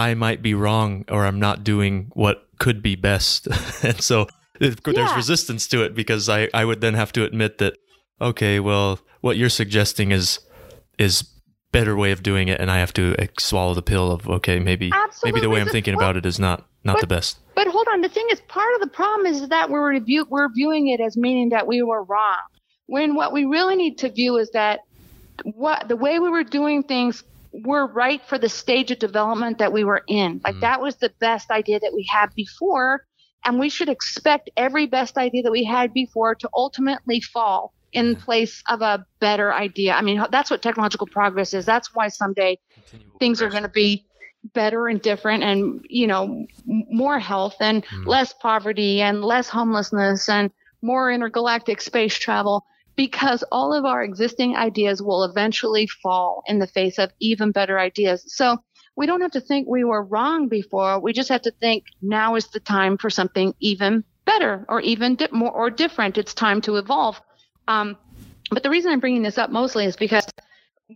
I might be wrong or I'm not doing what could be best, and so there's yeah. resistance to it because I I would then have to admit that okay, well, what you're suggesting is is better way of doing it and I have to like, swallow the pill of okay maybe Absolutely. maybe the way I'm thinking about it is not not but, the best. But hold on, the thing is part of the problem is that we're review, we're viewing it as meaning that we were wrong. When what we really need to view is that what the way we were doing things were right for the stage of development that we were in. Like mm. that was the best idea that we had before and we should expect every best idea that we had before to ultimately fall in place of a better idea. I mean, that's what technological progress is. That's why someday things are going to be better and different and, you know, more health and mm. less poverty and less homelessness and more intergalactic space travel because all of our existing ideas will eventually fall in the face of even better ideas. So we don't have to think we were wrong before. We just have to think now is the time for something even better or even di- more or different. It's time to evolve. Um, but the reason I'm bringing this up mostly is because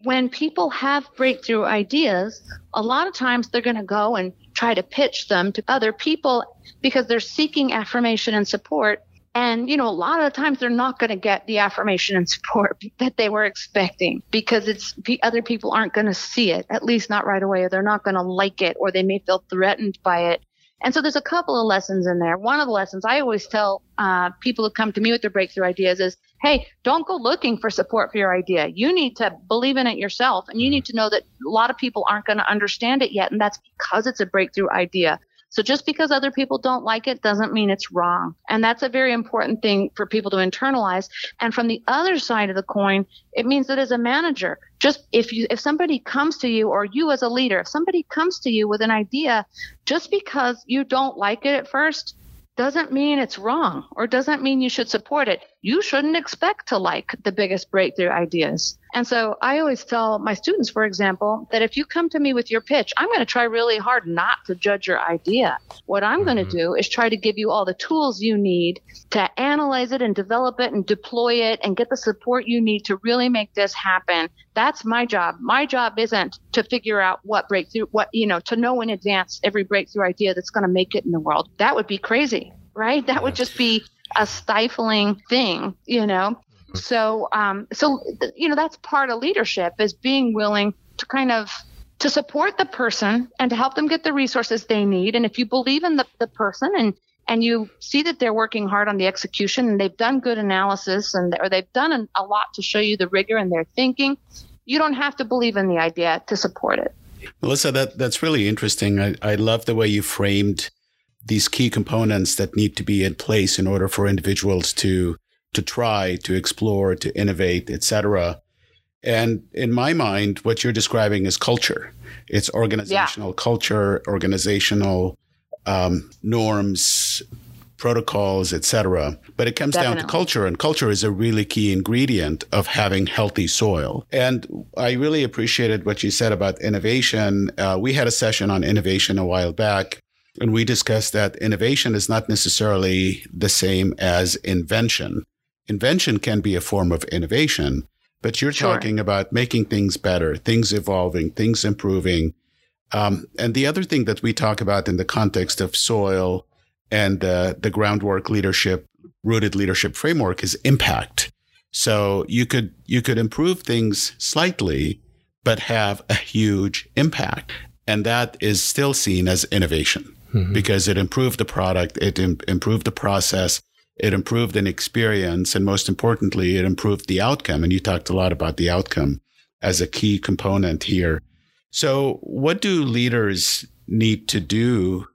when people have breakthrough ideas, a lot of times they're going to go and try to pitch them to other people because they're seeking affirmation and support. And, you know, a lot of the times they're not going to get the affirmation and support that they were expecting because it's other people aren't going to see it, at least not right away, or they're not going to like it, or they may feel threatened by it. And so there's a couple of lessons in there. One of the lessons I always tell uh, people who come to me with their breakthrough ideas is, hey, don't go looking for support for your idea. You need to believe in it yourself. And you need to know that a lot of people aren't going to understand it yet. And that's because it's a breakthrough idea. So just because other people don't like it doesn't mean it's wrong. And that's a very important thing for people to internalize. And from the other side of the coin, it means that as a manager, just if you if somebody comes to you or you as a leader, if somebody comes to you with an idea, just because you don't like it at first, doesn't mean it's wrong or doesn't mean you should support it. You shouldn't expect to like the biggest breakthrough ideas. And so I always tell my students, for example, that if you come to me with your pitch, I'm going to try really hard not to judge your idea. What I'm mm-hmm. going to do is try to give you all the tools you need to analyze it and develop it and deploy it and get the support you need to really make this happen. That's my job. My job isn't to figure out what breakthrough, what, you know, to know in advance every breakthrough idea that's going to make it in the world. That would be crazy, right? That would just be a stifling thing, you know? So, um, so you know, that's part of leadership is being willing to kind of to support the person and to help them get the resources they need. And if you believe in the, the person and and you see that they're working hard on the execution and they've done good analysis and or they've done an, a lot to show you the rigor in their thinking, you don't have to believe in the idea to support it. Melissa, that that's really interesting. I, I love the way you framed these key components that need to be in place in order for individuals to to try, to explore, to innovate, etc. And in my mind, what you're describing is culture. It's organizational yeah. culture, organizational um, norms, protocols, etc. But it comes Definitely. down to culture, and culture is a really key ingredient of having healthy soil. And I really appreciated what you said about innovation. Uh, we had a session on innovation a while back, and we discussed that innovation is not necessarily the same as invention invention can be a form of innovation, but you're sure. talking about making things better, things evolving, things improving. Um, and the other thing that we talk about in the context of soil and uh, the groundwork leadership, rooted leadership framework is impact. So you could you could improve things slightly, but have a huge impact, and that is still seen as innovation mm-hmm. because it improved the product, it Im- improved the process, it improved an experience. And most importantly, it improved the outcome. And you talked a lot about the outcome as a key component here. So what do leaders need to do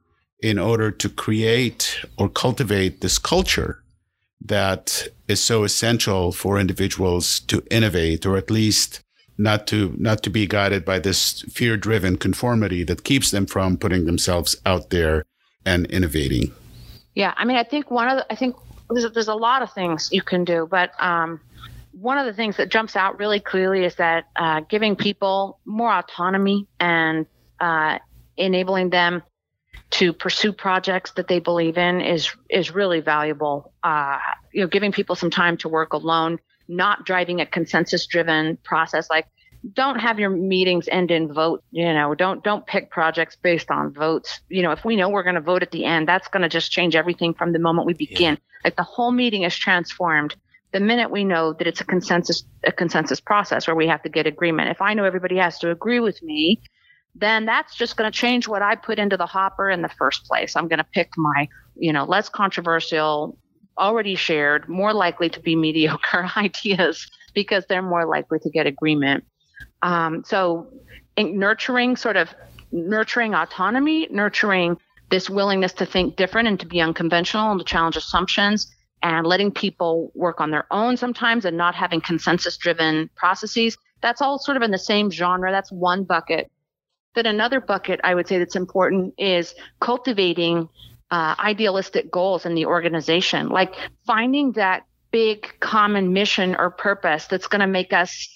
in order to create or cultivate this culture that is so essential for individuals to innovate or at least not to not to be guided by this fear driven conformity that keeps them from putting themselves out there and innovating yeah i mean i think one of the, i think there's, there's a lot of things you can do, but um, one of the things that jumps out really clearly is that uh, giving people more autonomy and uh, enabling them to pursue projects that they believe in is is really valuable. Uh, you know, giving people some time to work alone, not driving a consensus driven process like don't have your meetings end in vote you know don't don't pick projects based on votes. You know if we know we're going to vote at the end that's going to just change everything from the moment we begin. Yeah. like the whole meeting is transformed the minute we know that it's a consensus a consensus process where we have to get agreement. If i know everybody has to agree with me then that's just going to change what i put into the hopper in the first place. I'm going to pick my you know less controversial already shared more likely to be mediocre ideas because they're more likely to get agreement um, so nurturing sort of nurturing autonomy, nurturing this willingness to think different and to be unconventional and to challenge assumptions and letting people work on their own sometimes and not having consensus driven processes. That's all sort of in the same genre. That's one bucket. Then another bucket I would say that's important is cultivating uh, idealistic goals in the organization, like finding that big common mission or purpose that's going to make us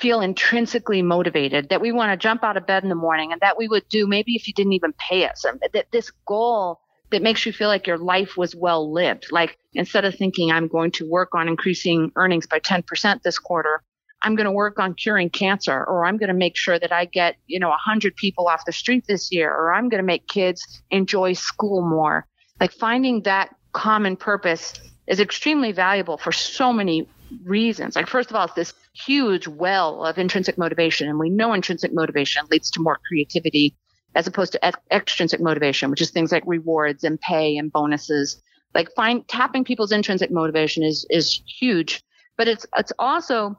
feel intrinsically motivated, that we want to jump out of bed in the morning and that we would do maybe if you didn't even pay us, that this goal that makes you feel like your life was well lived. Like instead of thinking I'm going to work on increasing earnings by 10% this quarter, I'm going to work on curing cancer, or I'm going to make sure that I get, you know, 100 people off the street this year, or I'm going to make kids enjoy school more. Like finding that common purpose is extremely valuable for so many reasons. Like, first of all, it's this huge well of intrinsic motivation, and we know intrinsic motivation leads to more creativity as opposed to extrinsic motivation, which is things like rewards and pay and bonuses. Like, find tapping people's intrinsic motivation is is huge, but it's it's also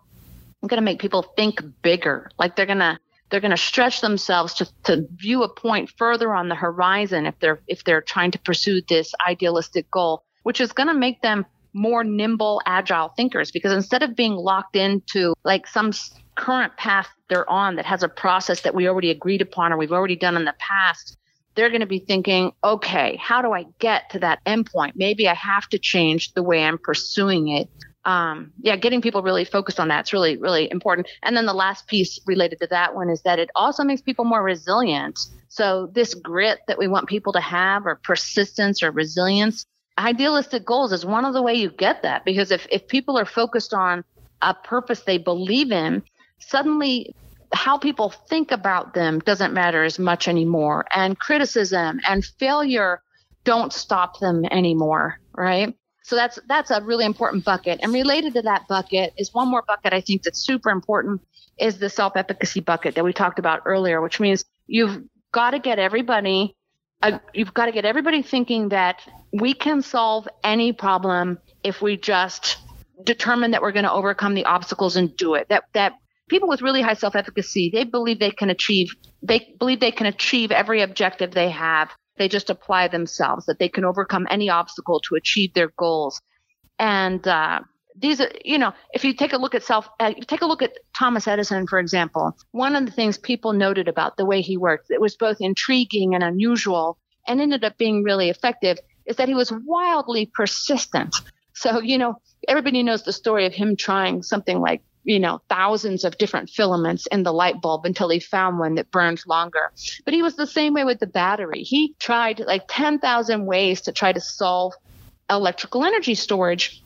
going to make people think bigger. Like they're going to they're going to stretch themselves to, to view a point further on the horizon if they're if they're trying to pursue this idealistic goal, which is going to make them more nimble, agile thinkers because instead of being locked into like some current path they're on that has a process that we already agreed upon or we've already done in the past, they're going to be thinking, okay, how do I get to that endpoint? Maybe I have to change the way I'm pursuing it. Um, yeah, getting people really focused on that's really, really important. And then the last piece related to that one is that it also makes people more resilient. So this grit that we want people to have or persistence or resilience, idealistic goals is one of the way you get that. Because if, if people are focused on a purpose they believe in suddenly how people think about them doesn't matter as much anymore. And criticism and failure don't stop them anymore right? So that's that's a really important bucket. And related to that bucket is one more bucket i think that's super important is the self-efficacy bucket that we talked about earlier which means you've got to get everybody uh, you've got to get everybody thinking that we can solve any problem if we just determine that we're going to overcome the obstacles and do it. That that people with really high self-efficacy, they believe they can achieve they believe they can achieve every objective they have. They just apply themselves that they can overcome any obstacle to achieve their goals. And uh, these are, you know, if you take a look at self, uh, take a look at Thomas Edison, for example. One of the things people noted about the way he worked that was both intriguing and unusual, and ended up being really effective, is that he was wildly persistent. So, you know, everybody knows the story of him trying something like you know, thousands of different filaments in the light bulb until he found one that burned longer. But he was the same way with the battery. He tried like 10,000 ways to try to solve electrical energy storage.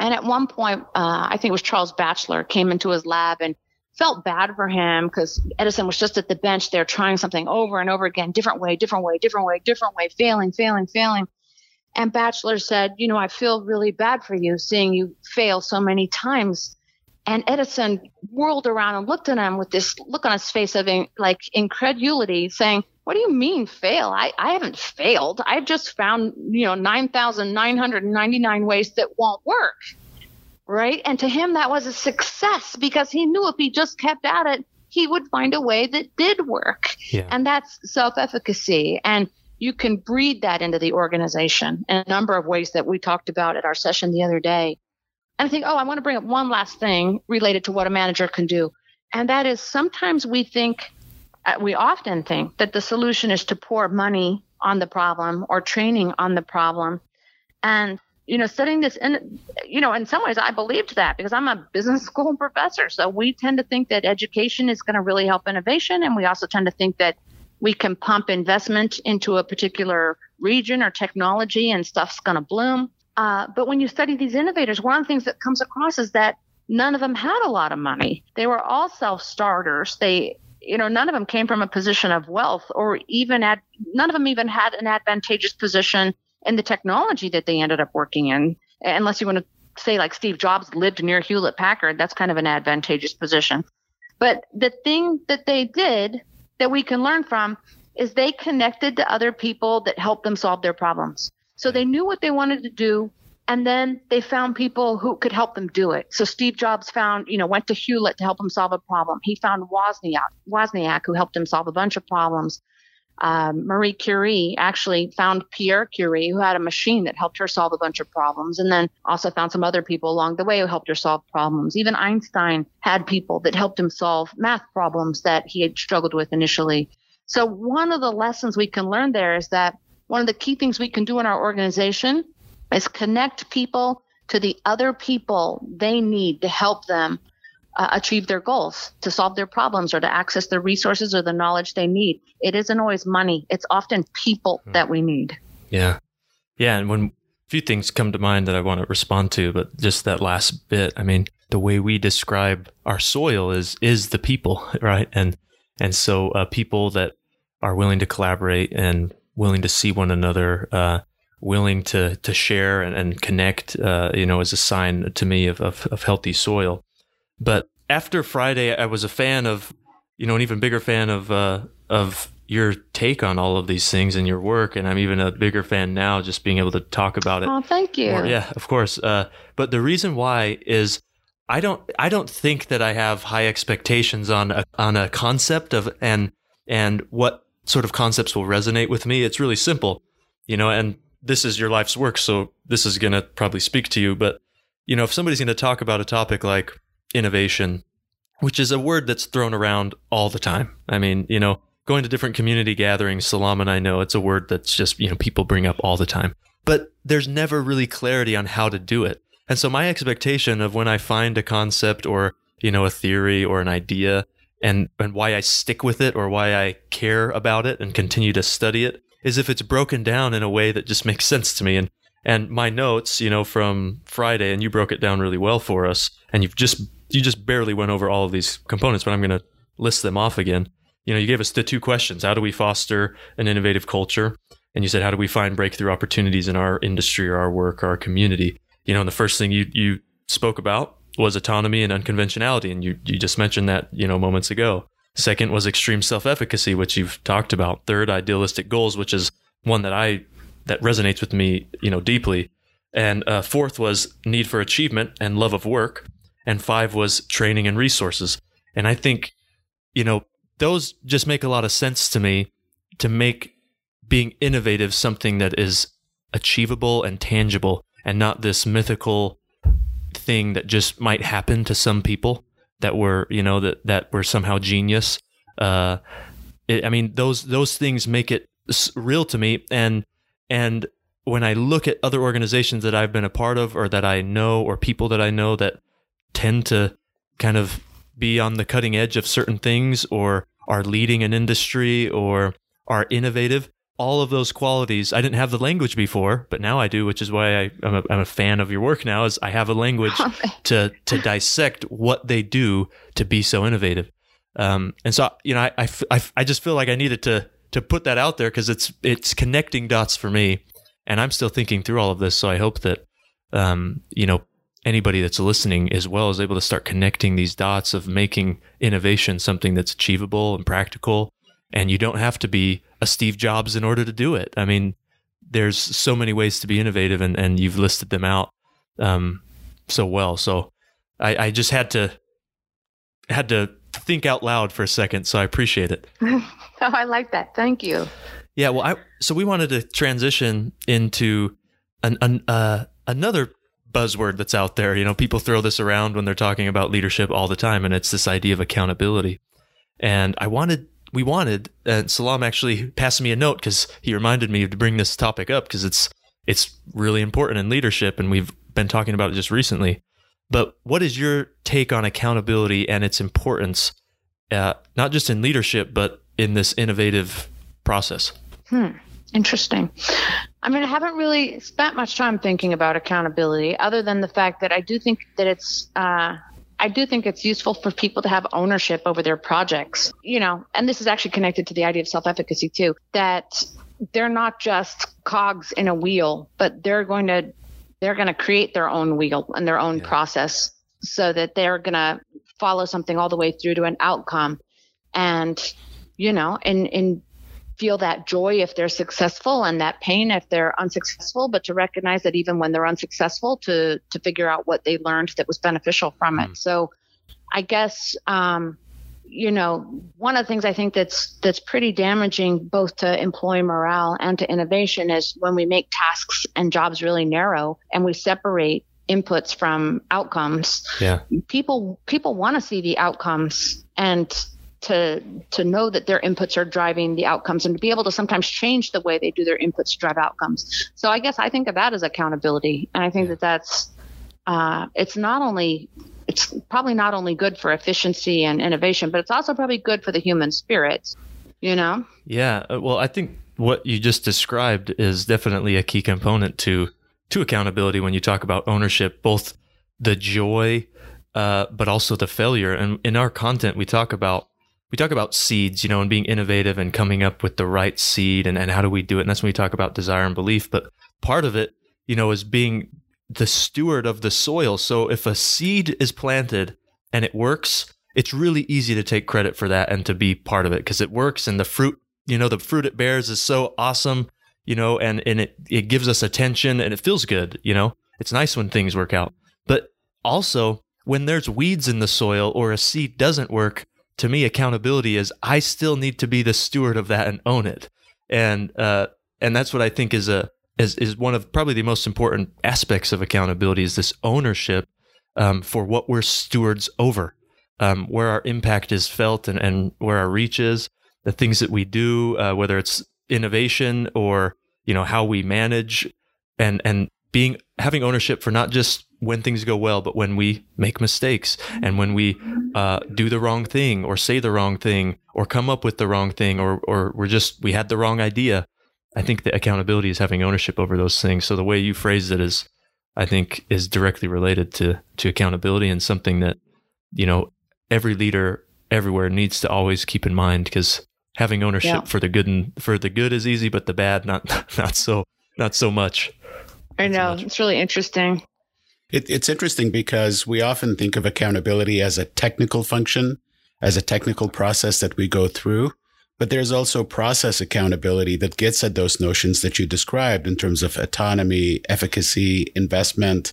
And at one point, uh, I think it was Charles Batchelor came into his lab and felt bad for him because Edison was just at the bench there trying something over and over again, different way, different way, different way, different way, failing, failing, failing. And Batchelor said, You know, I feel really bad for you seeing you fail so many times. And Edison whirled around and looked at him with this look on his face of like incredulity, saying, What do you mean fail? I, I haven't failed. I've just found, you know, 9,999 ways that won't work. Right. And to him, that was a success because he knew if he just kept at it, he would find a way that did work. Yeah. And that's self efficacy. And you can breed that into the organization in a number of ways that we talked about at our session the other day. And I think, oh, I want to bring up one last thing related to what a manager can do. And that is sometimes we think, we often think that the solution is to pour money on the problem or training on the problem. And, you know, studying this in, you know, in some ways I believed that because I'm a business school professor. So we tend to think that education is going to really help innovation. And we also tend to think that we can pump investment into a particular region or technology and stuff's going to bloom. Uh, but when you study these innovators, one of the things that comes across is that none of them had a lot of money. They were all self starters. They, you know, none of them came from a position of wealth or even at, none of them even had an advantageous position in the technology that they ended up working in, unless you want to say like Steve Jobs lived near Hewlett Packard. That's kind of an advantageous position. But the thing that they did that we can learn from is they connected to other people that helped them solve their problems. So they knew what they wanted to do and then they found people who could help them do it. So Steve Jobs found, you know, went to Hewlett to help him solve a problem. He found Wozniak, Wozniak who helped him solve a bunch of problems um, Marie Curie actually found Pierre Curie, who had a machine that helped her solve a bunch of problems, and then also found some other people along the way who helped her solve problems. Even Einstein had people that helped him solve math problems that he had struggled with initially. So, one of the lessons we can learn there is that one of the key things we can do in our organization is connect people to the other people they need to help them uh, achieve their goals, to solve their problems, or to access the resources or the knowledge they need. It isn't always money, it's often people mm. that we need. Yeah. Yeah. And when a few things come to mind that I want to respond to, but just that last bit, I mean, the way we describe our soil is, is the people, right? And, and so, uh, people that are willing to collaborate and willing to see one another, uh, willing to, to share and, and connect, uh, you know, is a sign to me of, of, of healthy soil. But after Friday, I was a fan of, you know, an even bigger fan of, uh, of your take on all of these things and your work. And I'm even a bigger fan now, just being able to talk about it. Oh, thank you. More. Yeah, of course. Uh, but the reason why is I don't I don't think that I have high expectations on a, on a concept of and and what sort of concepts will resonate with me. It's really simple, you know. And this is your life's work, so this is going to probably speak to you. But you know, if somebody's going to talk about a topic like innovation, which is a word that's thrown around all the time. I mean, you know going to different community gatherings, Salam and I know it's a word that's just, you know, people bring up all the time. But there's never really clarity on how to do it. And so my expectation of when I find a concept or, you know, a theory or an idea and, and why I stick with it or why I care about it and continue to study it is if it's broken down in a way that just makes sense to me. And, and my notes, you know, from Friday, and you broke it down really well for us, and you've just, you just barely went over all of these components, but I'm going to list them off again you know, you gave us the two questions. How do we foster an innovative culture? And you said, how do we find breakthrough opportunities in our industry or our work or our community? You know, and the first thing you, you spoke about was autonomy and unconventionality. And you, you just mentioned that, you know, moments ago. Second was extreme self-efficacy, which you've talked about. Third, idealistic goals, which is one that I, that resonates with me, you know, deeply. And uh, fourth was need for achievement and love of work. And five was training and resources. And I think, you know, those just make a lot of sense to me to make being innovative something that is achievable and tangible and not this mythical thing that just might happen to some people that were you know that that were somehow genius uh it, i mean those those things make it real to me and and when i look at other organizations that i've been a part of or that i know or people that i know that tend to kind of be on the cutting edge of certain things or are leading an industry or are innovative. All of those qualities. I didn't have the language before, but now I do, which is why I, am a, I'm a fan of your work now. Is I have a language to to dissect what they do to be so innovative. Um, and so you know, I, I, I just feel like I needed to to put that out there because it's it's connecting dots for me, and I'm still thinking through all of this. So I hope that um, you know anybody that's listening as well is able to start connecting these dots of making innovation something that's achievable and practical. And you don't have to be a Steve Jobs in order to do it. I mean, there's so many ways to be innovative, and, and you've listed them out um, so well. So I, I just had to had to think out loud for a second. So I appreciate it. oh, I like that. Thank you. Yeah. Well, I, so we wanted to transition into an, an uh, another buzzword that's out there. You know, people throw this around when they're talking about leadership all the time, and it's this idea of accountability. And I wanted, we wanted, and Salam actually passed me a note because he reminded me to bring this topic up because it's it's really important in leadership, and we've been talking about it just recently. But what is your take on accountability and its importance, uh, not just in leadership, but in this innovative process? Hmm. Interesting. I mean, I haven't really spent much time thinking about accountability, other than the fact that I do think that it's. Uh, I do think it's useful for people to have ownership over their projects, you know, and this is actually connected to the idea of self efficacy too, that they're not just cogs in a wheel, but they're going to they're going to create their own wheel and their own yeah. process so that they're going to follow something all the way through to an outcome and you know in in feel that joy if they're successful and that pain if they're unsuccessful but to recognize that even when they're unsuccessful to to figure out what they learned that was beneficial from mm. it so i guess um, you know one of the things i think that's that's pretty damaging both to employee morale and to innovation is when we make tasks and jobs really narrow and we separate inputs from outcomes yeah people people want to see the outcomes and to to know that their inputs are driving the outcomes and to be able to sometimes change the way they do their inputs to drive outcomes. So I guess I think of that as accountability, and I think that that's uh, it's not only it's probably not only good for efficiency and innovation, but it's also probably good for the human spirit. You know? Yeah. Uh, well, I think what you just described is definitely a key component to to accountability when you talk about ownership, both the joy, uh, but also the failure. And in our content, we talk about we talk about seeds, you know, and being innovative and coming up with the right seed and, and how do we do it. And that's when we talk about desire and belief. But part of it, you know, is being the steward of the soil. So if a seed is planted and it works, it's really easy to take credit for that and to be part of it because it works and the fruit, you know, the fruit it bears is so awesome, you know, and, and it, it gives us attention and it feels good, you know. It's nice when things work out. But also, when there's weeds in the soil or a seed doesn't work, to me, accountability is I still need to be the steward of that and own it. And uh, and that's what I think is a is, is one of probably the most important aspects of accountability is this ownership um, for what we're stewards over, um, where our impact is felt and, and where our reach is, the things that we do, uh, whether it's innovation or you know how we manage, and and being having ownership for not just when things go well, but when we make mistakes and when we uh, do the wrong thing or say the wrong thing or come up with the wrong thing or or we're just we had the wrong idea. I think the accountability is having ownership over those things. So the way you phrased it is, I think, is directly related to to accountability and something that you know every leader everywhere needs to always keep in mind because having ownership yeah. for the good and for the good is easy, but the bad not not so not so much. I know so it's really interesting. It, it's interesting because we often think of accountability as a technical function, as a technical process that we go through. But there's also process accountability that gets at those notions that you described in terms of autonomy, efficacy, investment,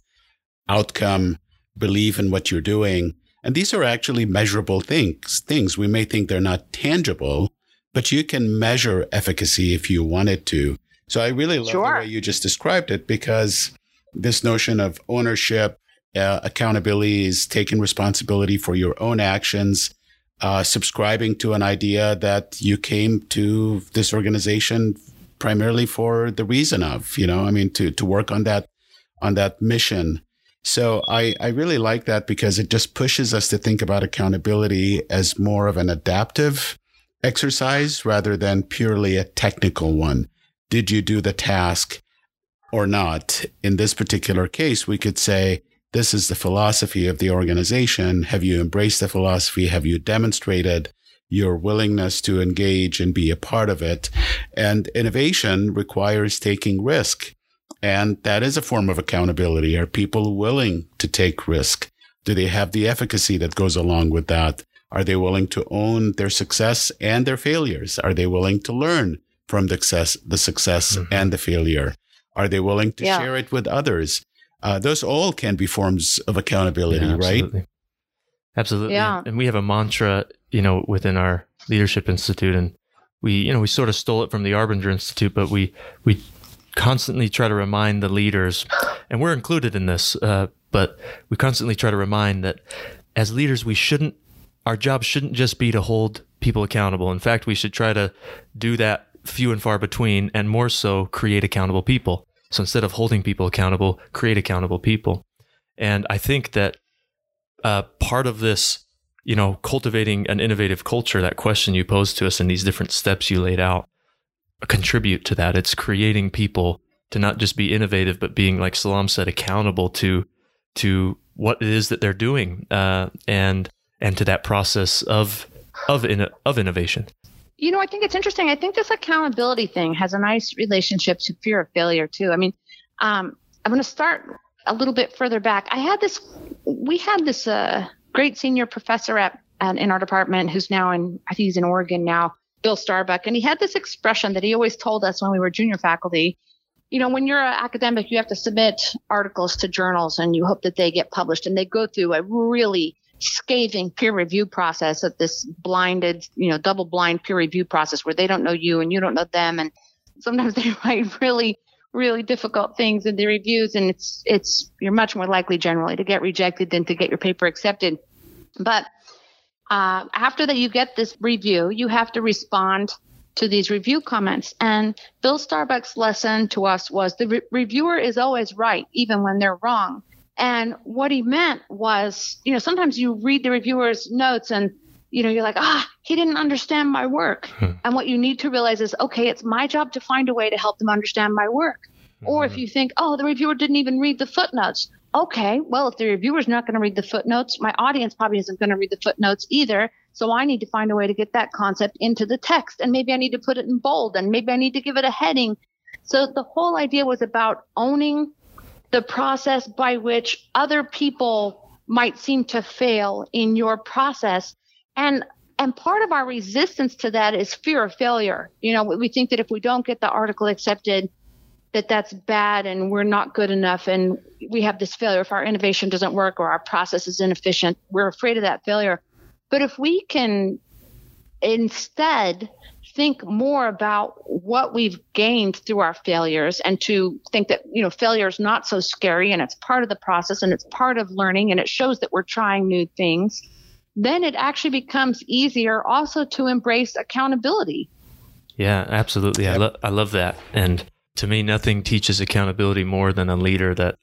outcome, belief in what you're doing. And these are actually measurable things. Things we may think they're not tangible, but you can measure efficacy if you wanted to. So I really love sure. the way you just described it because this notion of ownership, uh, accountability is taking responsibility for your own actions uh, subscribing to an idea that you came to this organization primarily for the reason of, you know, I mean, to, to work on that, on that mission. So I, I really like that because it just pushes us to think about accountability as more of an adaptive exercise rather than purely a technical one. Did you do the task or not? In this particular case, we could say, this is the philosophy of the organization. Have you embraced the philosophy? Have you demonstrated your willingness to engage and be a part of it? And innovation requires taking risk. And that is a form of accountability. Are people willing to take risk? Do they have the efficacy that goes along with that? Are they willing to own their success and their failures? Are they willing to learn from the success, the success mm-hmm. and the failure? Are they willing to yeah. share it with others? Uh, those all can be forms of accountability, yeah, absolutely. right? Absolutely. Yeah. And we have a mantra, you know, within our leadership institute, and we, you know, we sort of stole it from the Arbinger Institute, but we we constantly try to remind the leaders, and we're included in this, uh, but we constantly try to remind that as leaders, we shouldn't, our job shouldn't just be to hold people accountable. In fact, we should try to do that few and far between, and more so create accountable people. So instead of holding people accountable, create accountable people. And I think that uh, part of this, you know, cultivating an innovative culture, that question you posed to us and these different steps you laid out contribute to that. It's creating people to not just be innovative, but being, like Salam said, accountable to to what it is that they're doing, uh, and and to that process of of in, of innovation. You know, I think it's interesting. I think this accountability thing has a nice relationship to fear of failure too. I mean, um, I'm going to start a little bit further back. I had this, we had this uh, great senior professor at, at in our department who's now in, I think he's in Oregon now, Bill Starbuck, and he had this expression that he always told us when we were junior faculty. You know, when you're an academic, you have to submit articles to journals and you hope that they get published, and they go through a really scathing peer review process of this blinded, you know, double blind peer review process where they don't know you and you don't know them. And sometimes they write really, really difficult things in the reviews. And it's, it's, you're much more likely generally to get rejected than to get your paper accepted. But, uh, after that, you get this review, you have to respond to these review comments. And Bill Starbuck's lesson to us was the re- reviewer is always right, even when they're wrong. And what he meant was, you know, sometimes you read the reviewer's notes and you know, you're like, ah, he didn't understand my work. Hmm. And what you need to realize is, okay, it's my job to find a way to help them understand my work. Mm-hmm. Or if hmm. you think, oh, the reviewer didn't even read the footnotes. Okay, well, if the reviewer's not going to read the footnotes, my audience probably isn't going to read the footnotes either. So I need to find a way to get that concept into the text. And maybe I need to put it in bold and maybe I need to give it a heading. So the whole idea was about owning the process by which other people might seem to fail in your process and and part of our resistance to that is fear of failure. You know, we think that if we don't get the article accepted, that that's bad and we're not good enough and we have this failure if our innovation doesn't work or our process is inefficient. We're afraid of that failure. But if we can instead think more about what we've gained through our failures and to think that you know failure is not so scary and it's part of the process and it's part of learning and it shows that we're trying new things then it actually becomes easier also to embrace accountability. Yeah, absolutely. I, lo- I love that. And to me, nothing teaches accountability more than a leader that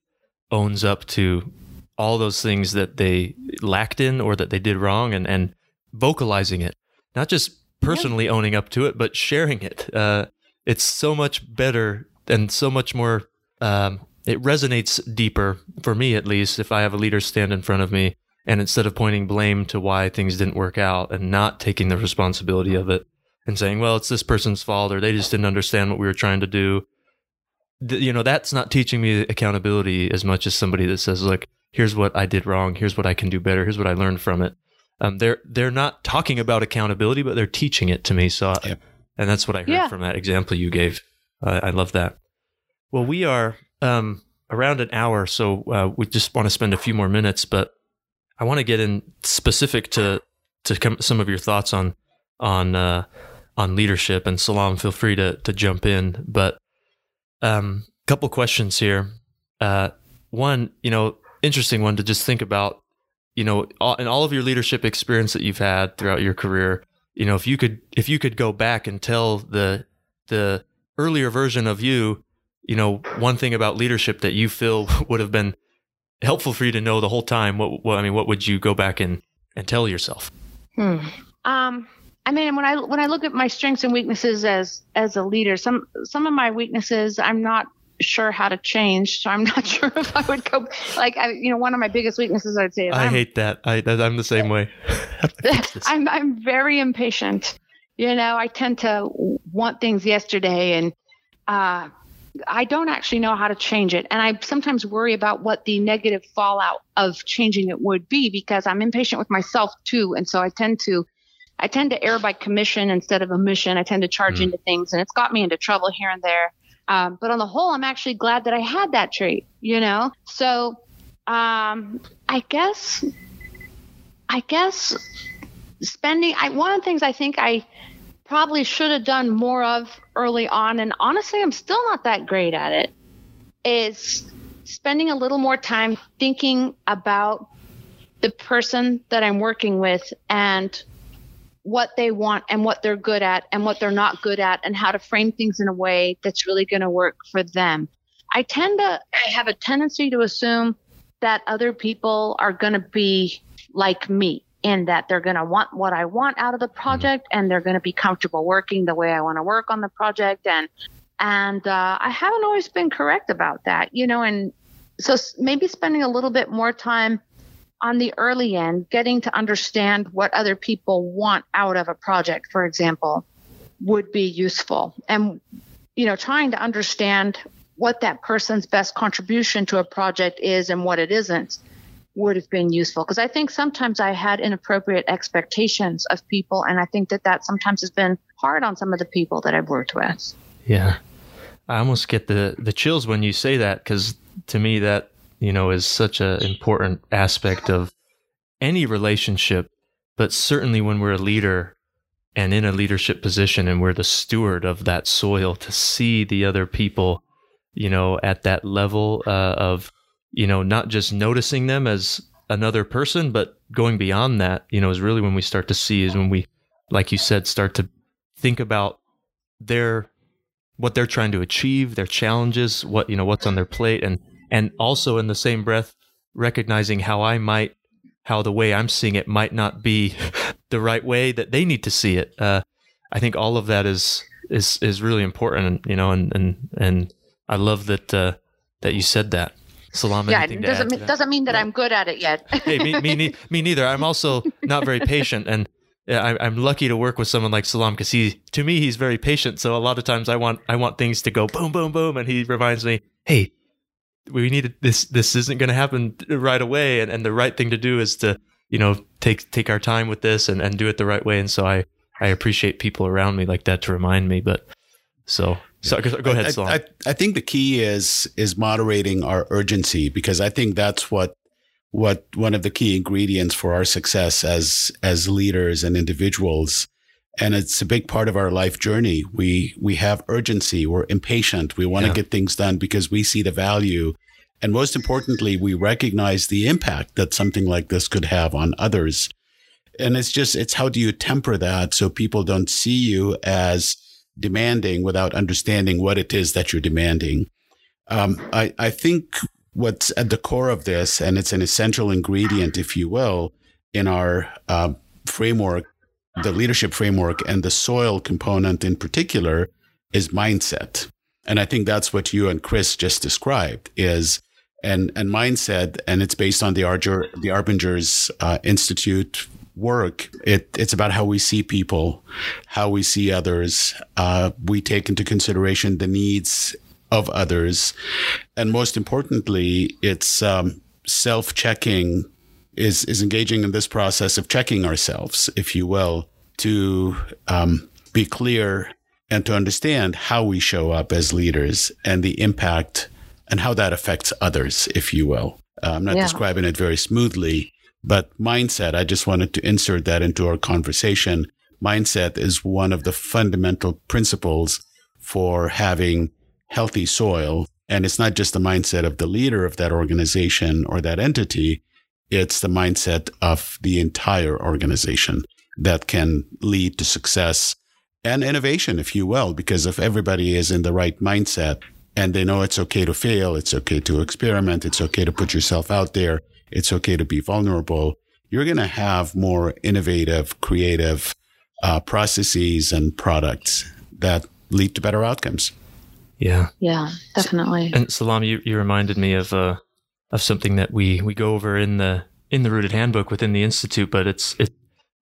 owns up to all those things that they lacked in or that they did wrong and, and vocalizing it, not just personally yep. owning up to it, but sharing it. Uh, it's so much better and so much more, um, it resonates deeper for me, at least, if I have a leader stand in front of me and instead of pointing blame to why things didn't work out and not taking the responsibility of it and saying, well, it's this person's fault or they just didn't understand what we were trying to do. You know, that's not teaching me accountability as much as somebody that says, look, here's what I did wrong. Here's what I can do better. Here's what I learned from it. Um, they're, they're not talking about accountability, but they're teaching it to me. So, yep. and that's what I heard yeah. from that example you gave. Uh, I love that. Well, we are, um, around an hour. So, uh, we just want to spend a few more minutes, but I want to get in specific to to come, some of your thoughts on on uh, on leadership. And Salam, feel free to to jump in. But um, couple questions here. Uh, one, you know, interesting one to just think about. You know, all, in all of your leadership experience that you've had throughout your career, you know, if you could if you could go back and tell the the earlier version of you, you know, one thing about leadership that you feel would have been helpful for you to know the whole time? What, what I mean, what would you go back and, and tell yourself? Hmm. Um, I mean, when I when I look at my strengths and weaknesses as as a leader, some some of my weaknesses I'm not sure how to change. So I'm not sure if I would go like I, you know one of my biggest weaknesses I'd say. I I'm, hate that. I I'm the same way. I'm I'm very impatient. You know, I tend to want things yesterday, and uh, I don't actually know how to change it. And I sometimes worry about what the negative fallout of changing it would be because I'm impatient with myself too. And so I tend to I tend to err by commission instead of omission. I tend to charge mm. into things and it's got me into trouble here and there. Um, but on the whole, I'm actually glad that I had that trait, you know? So um, I guess I guess spending I one of the things I think I probably should have done more of early on, and honestly, I'm still not that great at it, is spending a little more time thinking about the person that I'm working with and what they want and what they're good at and what they're not good at and how to frame things in a way that's really going to work for them. I tend to I have a tendency to assume that other people are going to be like me in that they're going to want what I want out of the project and they're going to be comfortable working the way I want to work on the project. And, and, uh, I haven't always been correct about that, you know, and so maybe spending a little bit more time on the early end, getting to understand what other people want out of a project, for example, would be useful. And, you know, trying to understand what that person's best contribution to a project is and what it isn't would have been useful because I think sometimes I had inappropriate expectations of people, and I think that that sometimes has been hard on some of the people that I've worked with. Yeah, I almost get the the chills when you say that because to me that you know is such an important aspect of any relationship, but certainly when we're a leader and in a leadership position and we're the steward of that soil to see the other people, you know, at that level uh, of you know, not just noticing them as another person, but going beyond that, you know, is really when we start to see is when we, like you said, start to think about their what they're trying to achieve, their challenges, what you know, what's on their plate, and and also in the same breath recognizing how I might how the way I'm seeing it might not be the right way that they need to see it. Uh, I think all of that is is is really important, you know, and and and I love that uh, that you said that. Salam. Yeah, it doesn't mean, doesn't mean that I'm good at it yet. hey, me me, me neither. I'm also not very patient, and I, I'm lucky to work with someone like Salam because he, to me, he's very patient. So a lot of times I want I want things to go boom, boom, boom, and he reminds me, hey, we need this. This isn't going to happen right away, and and the right thing to do is to you know take take our time with this and and do it the right way. And so I I appreciate people around me like that to remind me. But so so go ahead, I, I, I, think the key is is moderating our urgency because I think that's what what one of the key ingredients for our success as as leaders and individuals. And it's a big part of our life journey. We we have urgency. We're impatient. We want to yeah. get things done because we see the value. And most importantly, we recognize the impact that something like this could have on others. And it's just, it's how do you temper that so people don't see you as demanding without understanding what it is that you're demanding. Um, I, I think what's at the core of this, and it's an essential ingredient, if you will, in our uh, framework, the leadership framework, and the soil component in particular, is mindset. And I think that's what you and Chris just described is and and mindset, and it's based on the Arger, the Arbinger's uh, Institute work, it, it's about how we see people, how we see others. Uh, we take into consideration the needs of others. And most importantly, it's um, self checking, is, is engaging in this process of checking ourselves, if you will, to um, be clear and to understand how we show up as leaders and the impact and how that affects others, if you will. Uh, I'm not yeah. describing it very smoothly, but mindset, I just wanted to insert that into our conversation. Mindset is one of the fundamental principles for having healthy soil. And it's not just the mindset of the leader of that organization or that entity. It's the mindset of the entire organization that can lead to success and innovation, if you will, because if everybody is in the right mindset and they know it's okay to fail, it's okay to experiment, it's okay to put yourself out there, it's okay to be vulnerable. You're going to have more innovative, creative uh, processes and products that lead to better outcomes. Yeah. Yeah, definitely. And Salam, you, you reminded me of uh, of something that we we go over in the in the rooted handbook within the institute, but it's it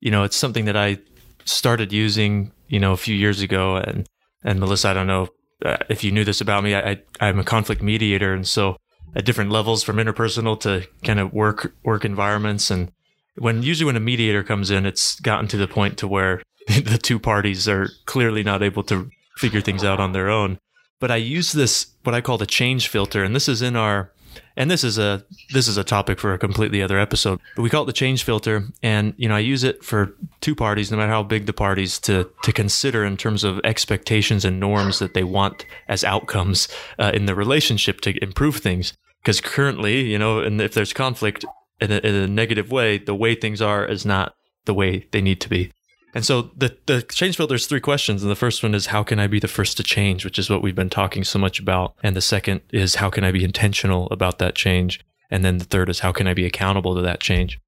you know it's something that I started using you know a few years ago, and and Melissa, I don't know uh, if you knew this about me, I, I I'm a conflict mediator, and so at different levels from interpersonal to kind of work work environments. And when usually when a mediator comes in it's gotten to the point to where the two parties are clearly not able to figure things out on their own. But i use this what i call the change filter. And this is in our and this is a this is a topic for a completely other episode. But we call it the change filter. And you know i use it for two parties no matter how big the parties to to consider in terms of expectations and norms that they want as outcomes uh, in the relationship to improve things. Because currently, you know, and if there's conflict in a, in a negative way, the way things are is not the way they need to be. And so the the change filter is three questions, and the first one is how can I be the first to change, which is what we've been talking so much about, and the second is how can I be intentional about that change, and then the third is how can I be accountable to that change.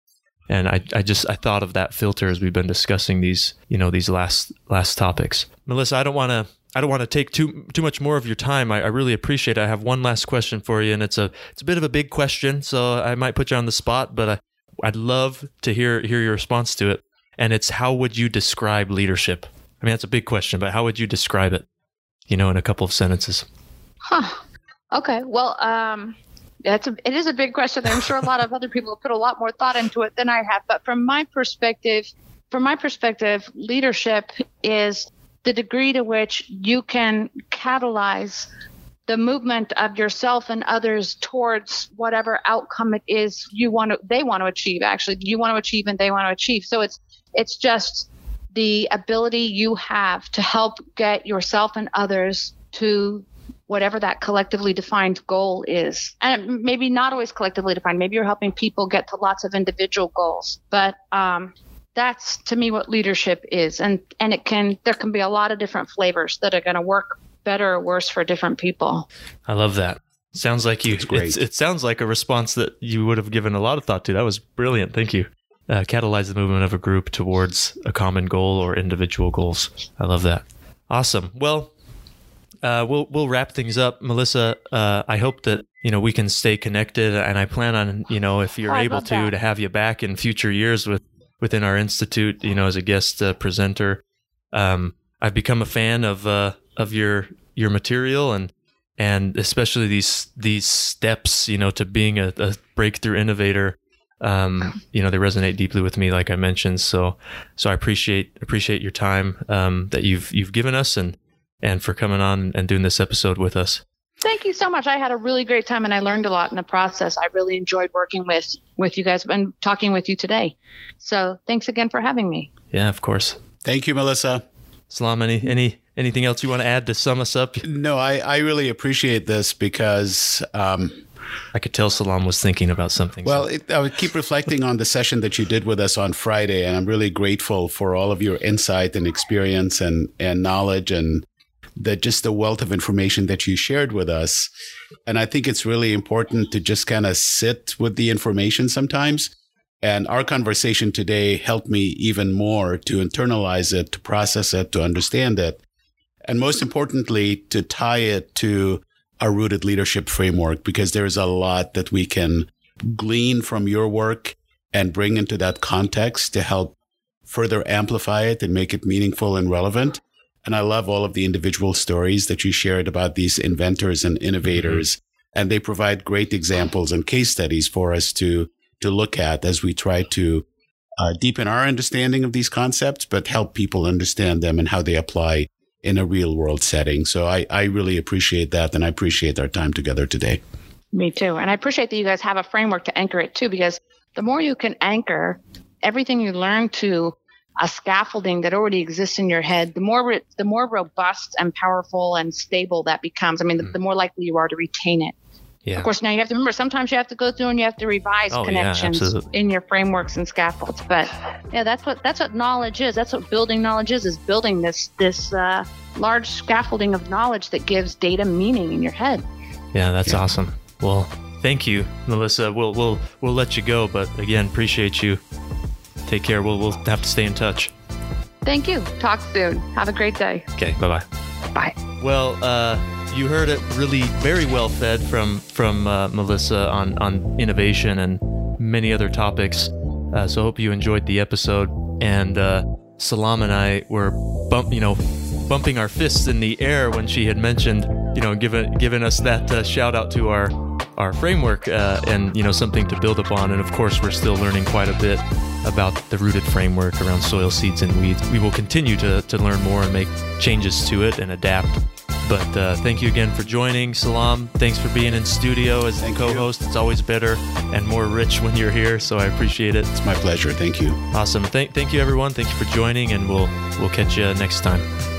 And I, I just I thought of that filter as we've been discussing these you know these last last topics. Melissa, I don't want to I don't want to take too too much more of your time. I, I, really appreciate it. I have one last question for you, and it's a it's a bit of a big question, so I might put you on the spot, but I, I'd love to hear hear your response to it. And it's how would you describe leadership? I mean, that's a big question, but how would you describe it? You know, in a couple of sentences. Huh. Okay. Well, um, it's a, it is a big question. I'm sure a lot of other people have put a lot more thought into it than I have. But from my perspective, from my perspective, leadership is the degree to which you can catalyze the movement of yourself and others towards whatever outcome it is you want to they want to achieve actually. You want to achieve and they want to achieve. So it's it's just the ability you have to help get yourself and others to whatever that collectively defined goal is. And maybe not always collectively defined. Maybe you're helping people get to lots of individual goals. But um, that's to me what leadership is. And and it can there can be a lot of different flavors that are going to work better or worse for different people i love that sounds like you it sounds like a response that you would have given a lot of thought to that was brilliant thank you uh, catalyze the movement of a group towards a common goal or individual goals. I love that. Awesome. Well, uh, we'll we'll wrap things up, Melissa. Uh, I hope that you know we can stay connected, and I plan on you know if you're oh, able to that. to have you back in future years with within our institute, you know, as a guest uh, presenter. Um, I've become a fan of uh, of your your material and and especially these these steps, you know, to being a, a breakthrough innovator. Um, you know, they resonate deeply with me, like I mentioned. So, so I appreciate appreciate your time um, that you've you've given us and and for coming on and doing this episode with us. Thank you so much. I had a really great time and I learned a lot in the process. I really enjoyed working with with you guys and talking with you today. So, thanks again for having me. Yeah, of course. Thank you, Melissa. Salam, any any anything else you want to add to sum us up? No, I, I really appreciate this because um, I could tell Salam was thinking about something. Well, it, I would keep reflecting on the session that you did with us on Friday, and I'm really grateful for all of your insight and experience and, and knowledge and the just the wealth of information that you shared with us. And I think it's really important to just kind of sit with the information sometimes. And our conversation today helped me even more to internalize it, to process it, to understand it. And most importantly, to tie it to a rooted leadership framework, because there is a lot that we can glean from your work and bring into that context to help further amplify it and make it meaningful and relevant. And I love all of the individual stories that you shared about these inventors and innovators. Mm-hmm. And they provide great examples and case studies for us to, to look at as we try to uh, deepen our understanding of these concepts, but help people understand them and how they apply in a real world setting. So I, I really appreciate that. And I appreciate our time together today. Me too. And I appreciate that you guys have a framework to anchor it too, because the more you can anchor everything you learn to a scaffolding that already exists in your head, the more the more robust and powerful and stable that becomes. I mean, the, mm. the more likely you are to retain it. Yeah. Of course, now you have to remember sometimes you have to go through and you have to revise oh, connections yeah, in your frameworks and scaffolds. But yeah, that's what that's what knowledge is. That's what building knowledge is. Is building this this uh, large scaffolding of knowledge that gives data meaning in your head. Yeah, that's yeah. awesome. Well, thank you, Melissa. We'll we'll we'll let you go, but again, appreciate you Take care. We'll, we'll have to stay in touch. Thank you. Talk soon. Have a great day. Okay. Bye bye. Bye. Well, uh, you heard it really very well fed from from uh, Melissa on on innovation and many other topics. Uh, so I hope you enjoyed the episode. And uh, Salam and I were bump, you know, bumping our fists in the air when she had mentioned, you know, given given us that uh, shout out to our our framework uh, and you know something to build upon. And of course, we're still learning quite a bit about the rooted framework around soil, seeds, and weeds. We will continue to, to learn more and make changes to it and adapt. But uh, thank you again for joining, Salam. Thanks for being in studio as thank the co-host. You. It's always better and more rich when you're here, so I appreciate it. It's my pleasure. Thank you. Awesome. Thank, thank you, everyone. Thank you for joining, and we'll we'll catch you next time.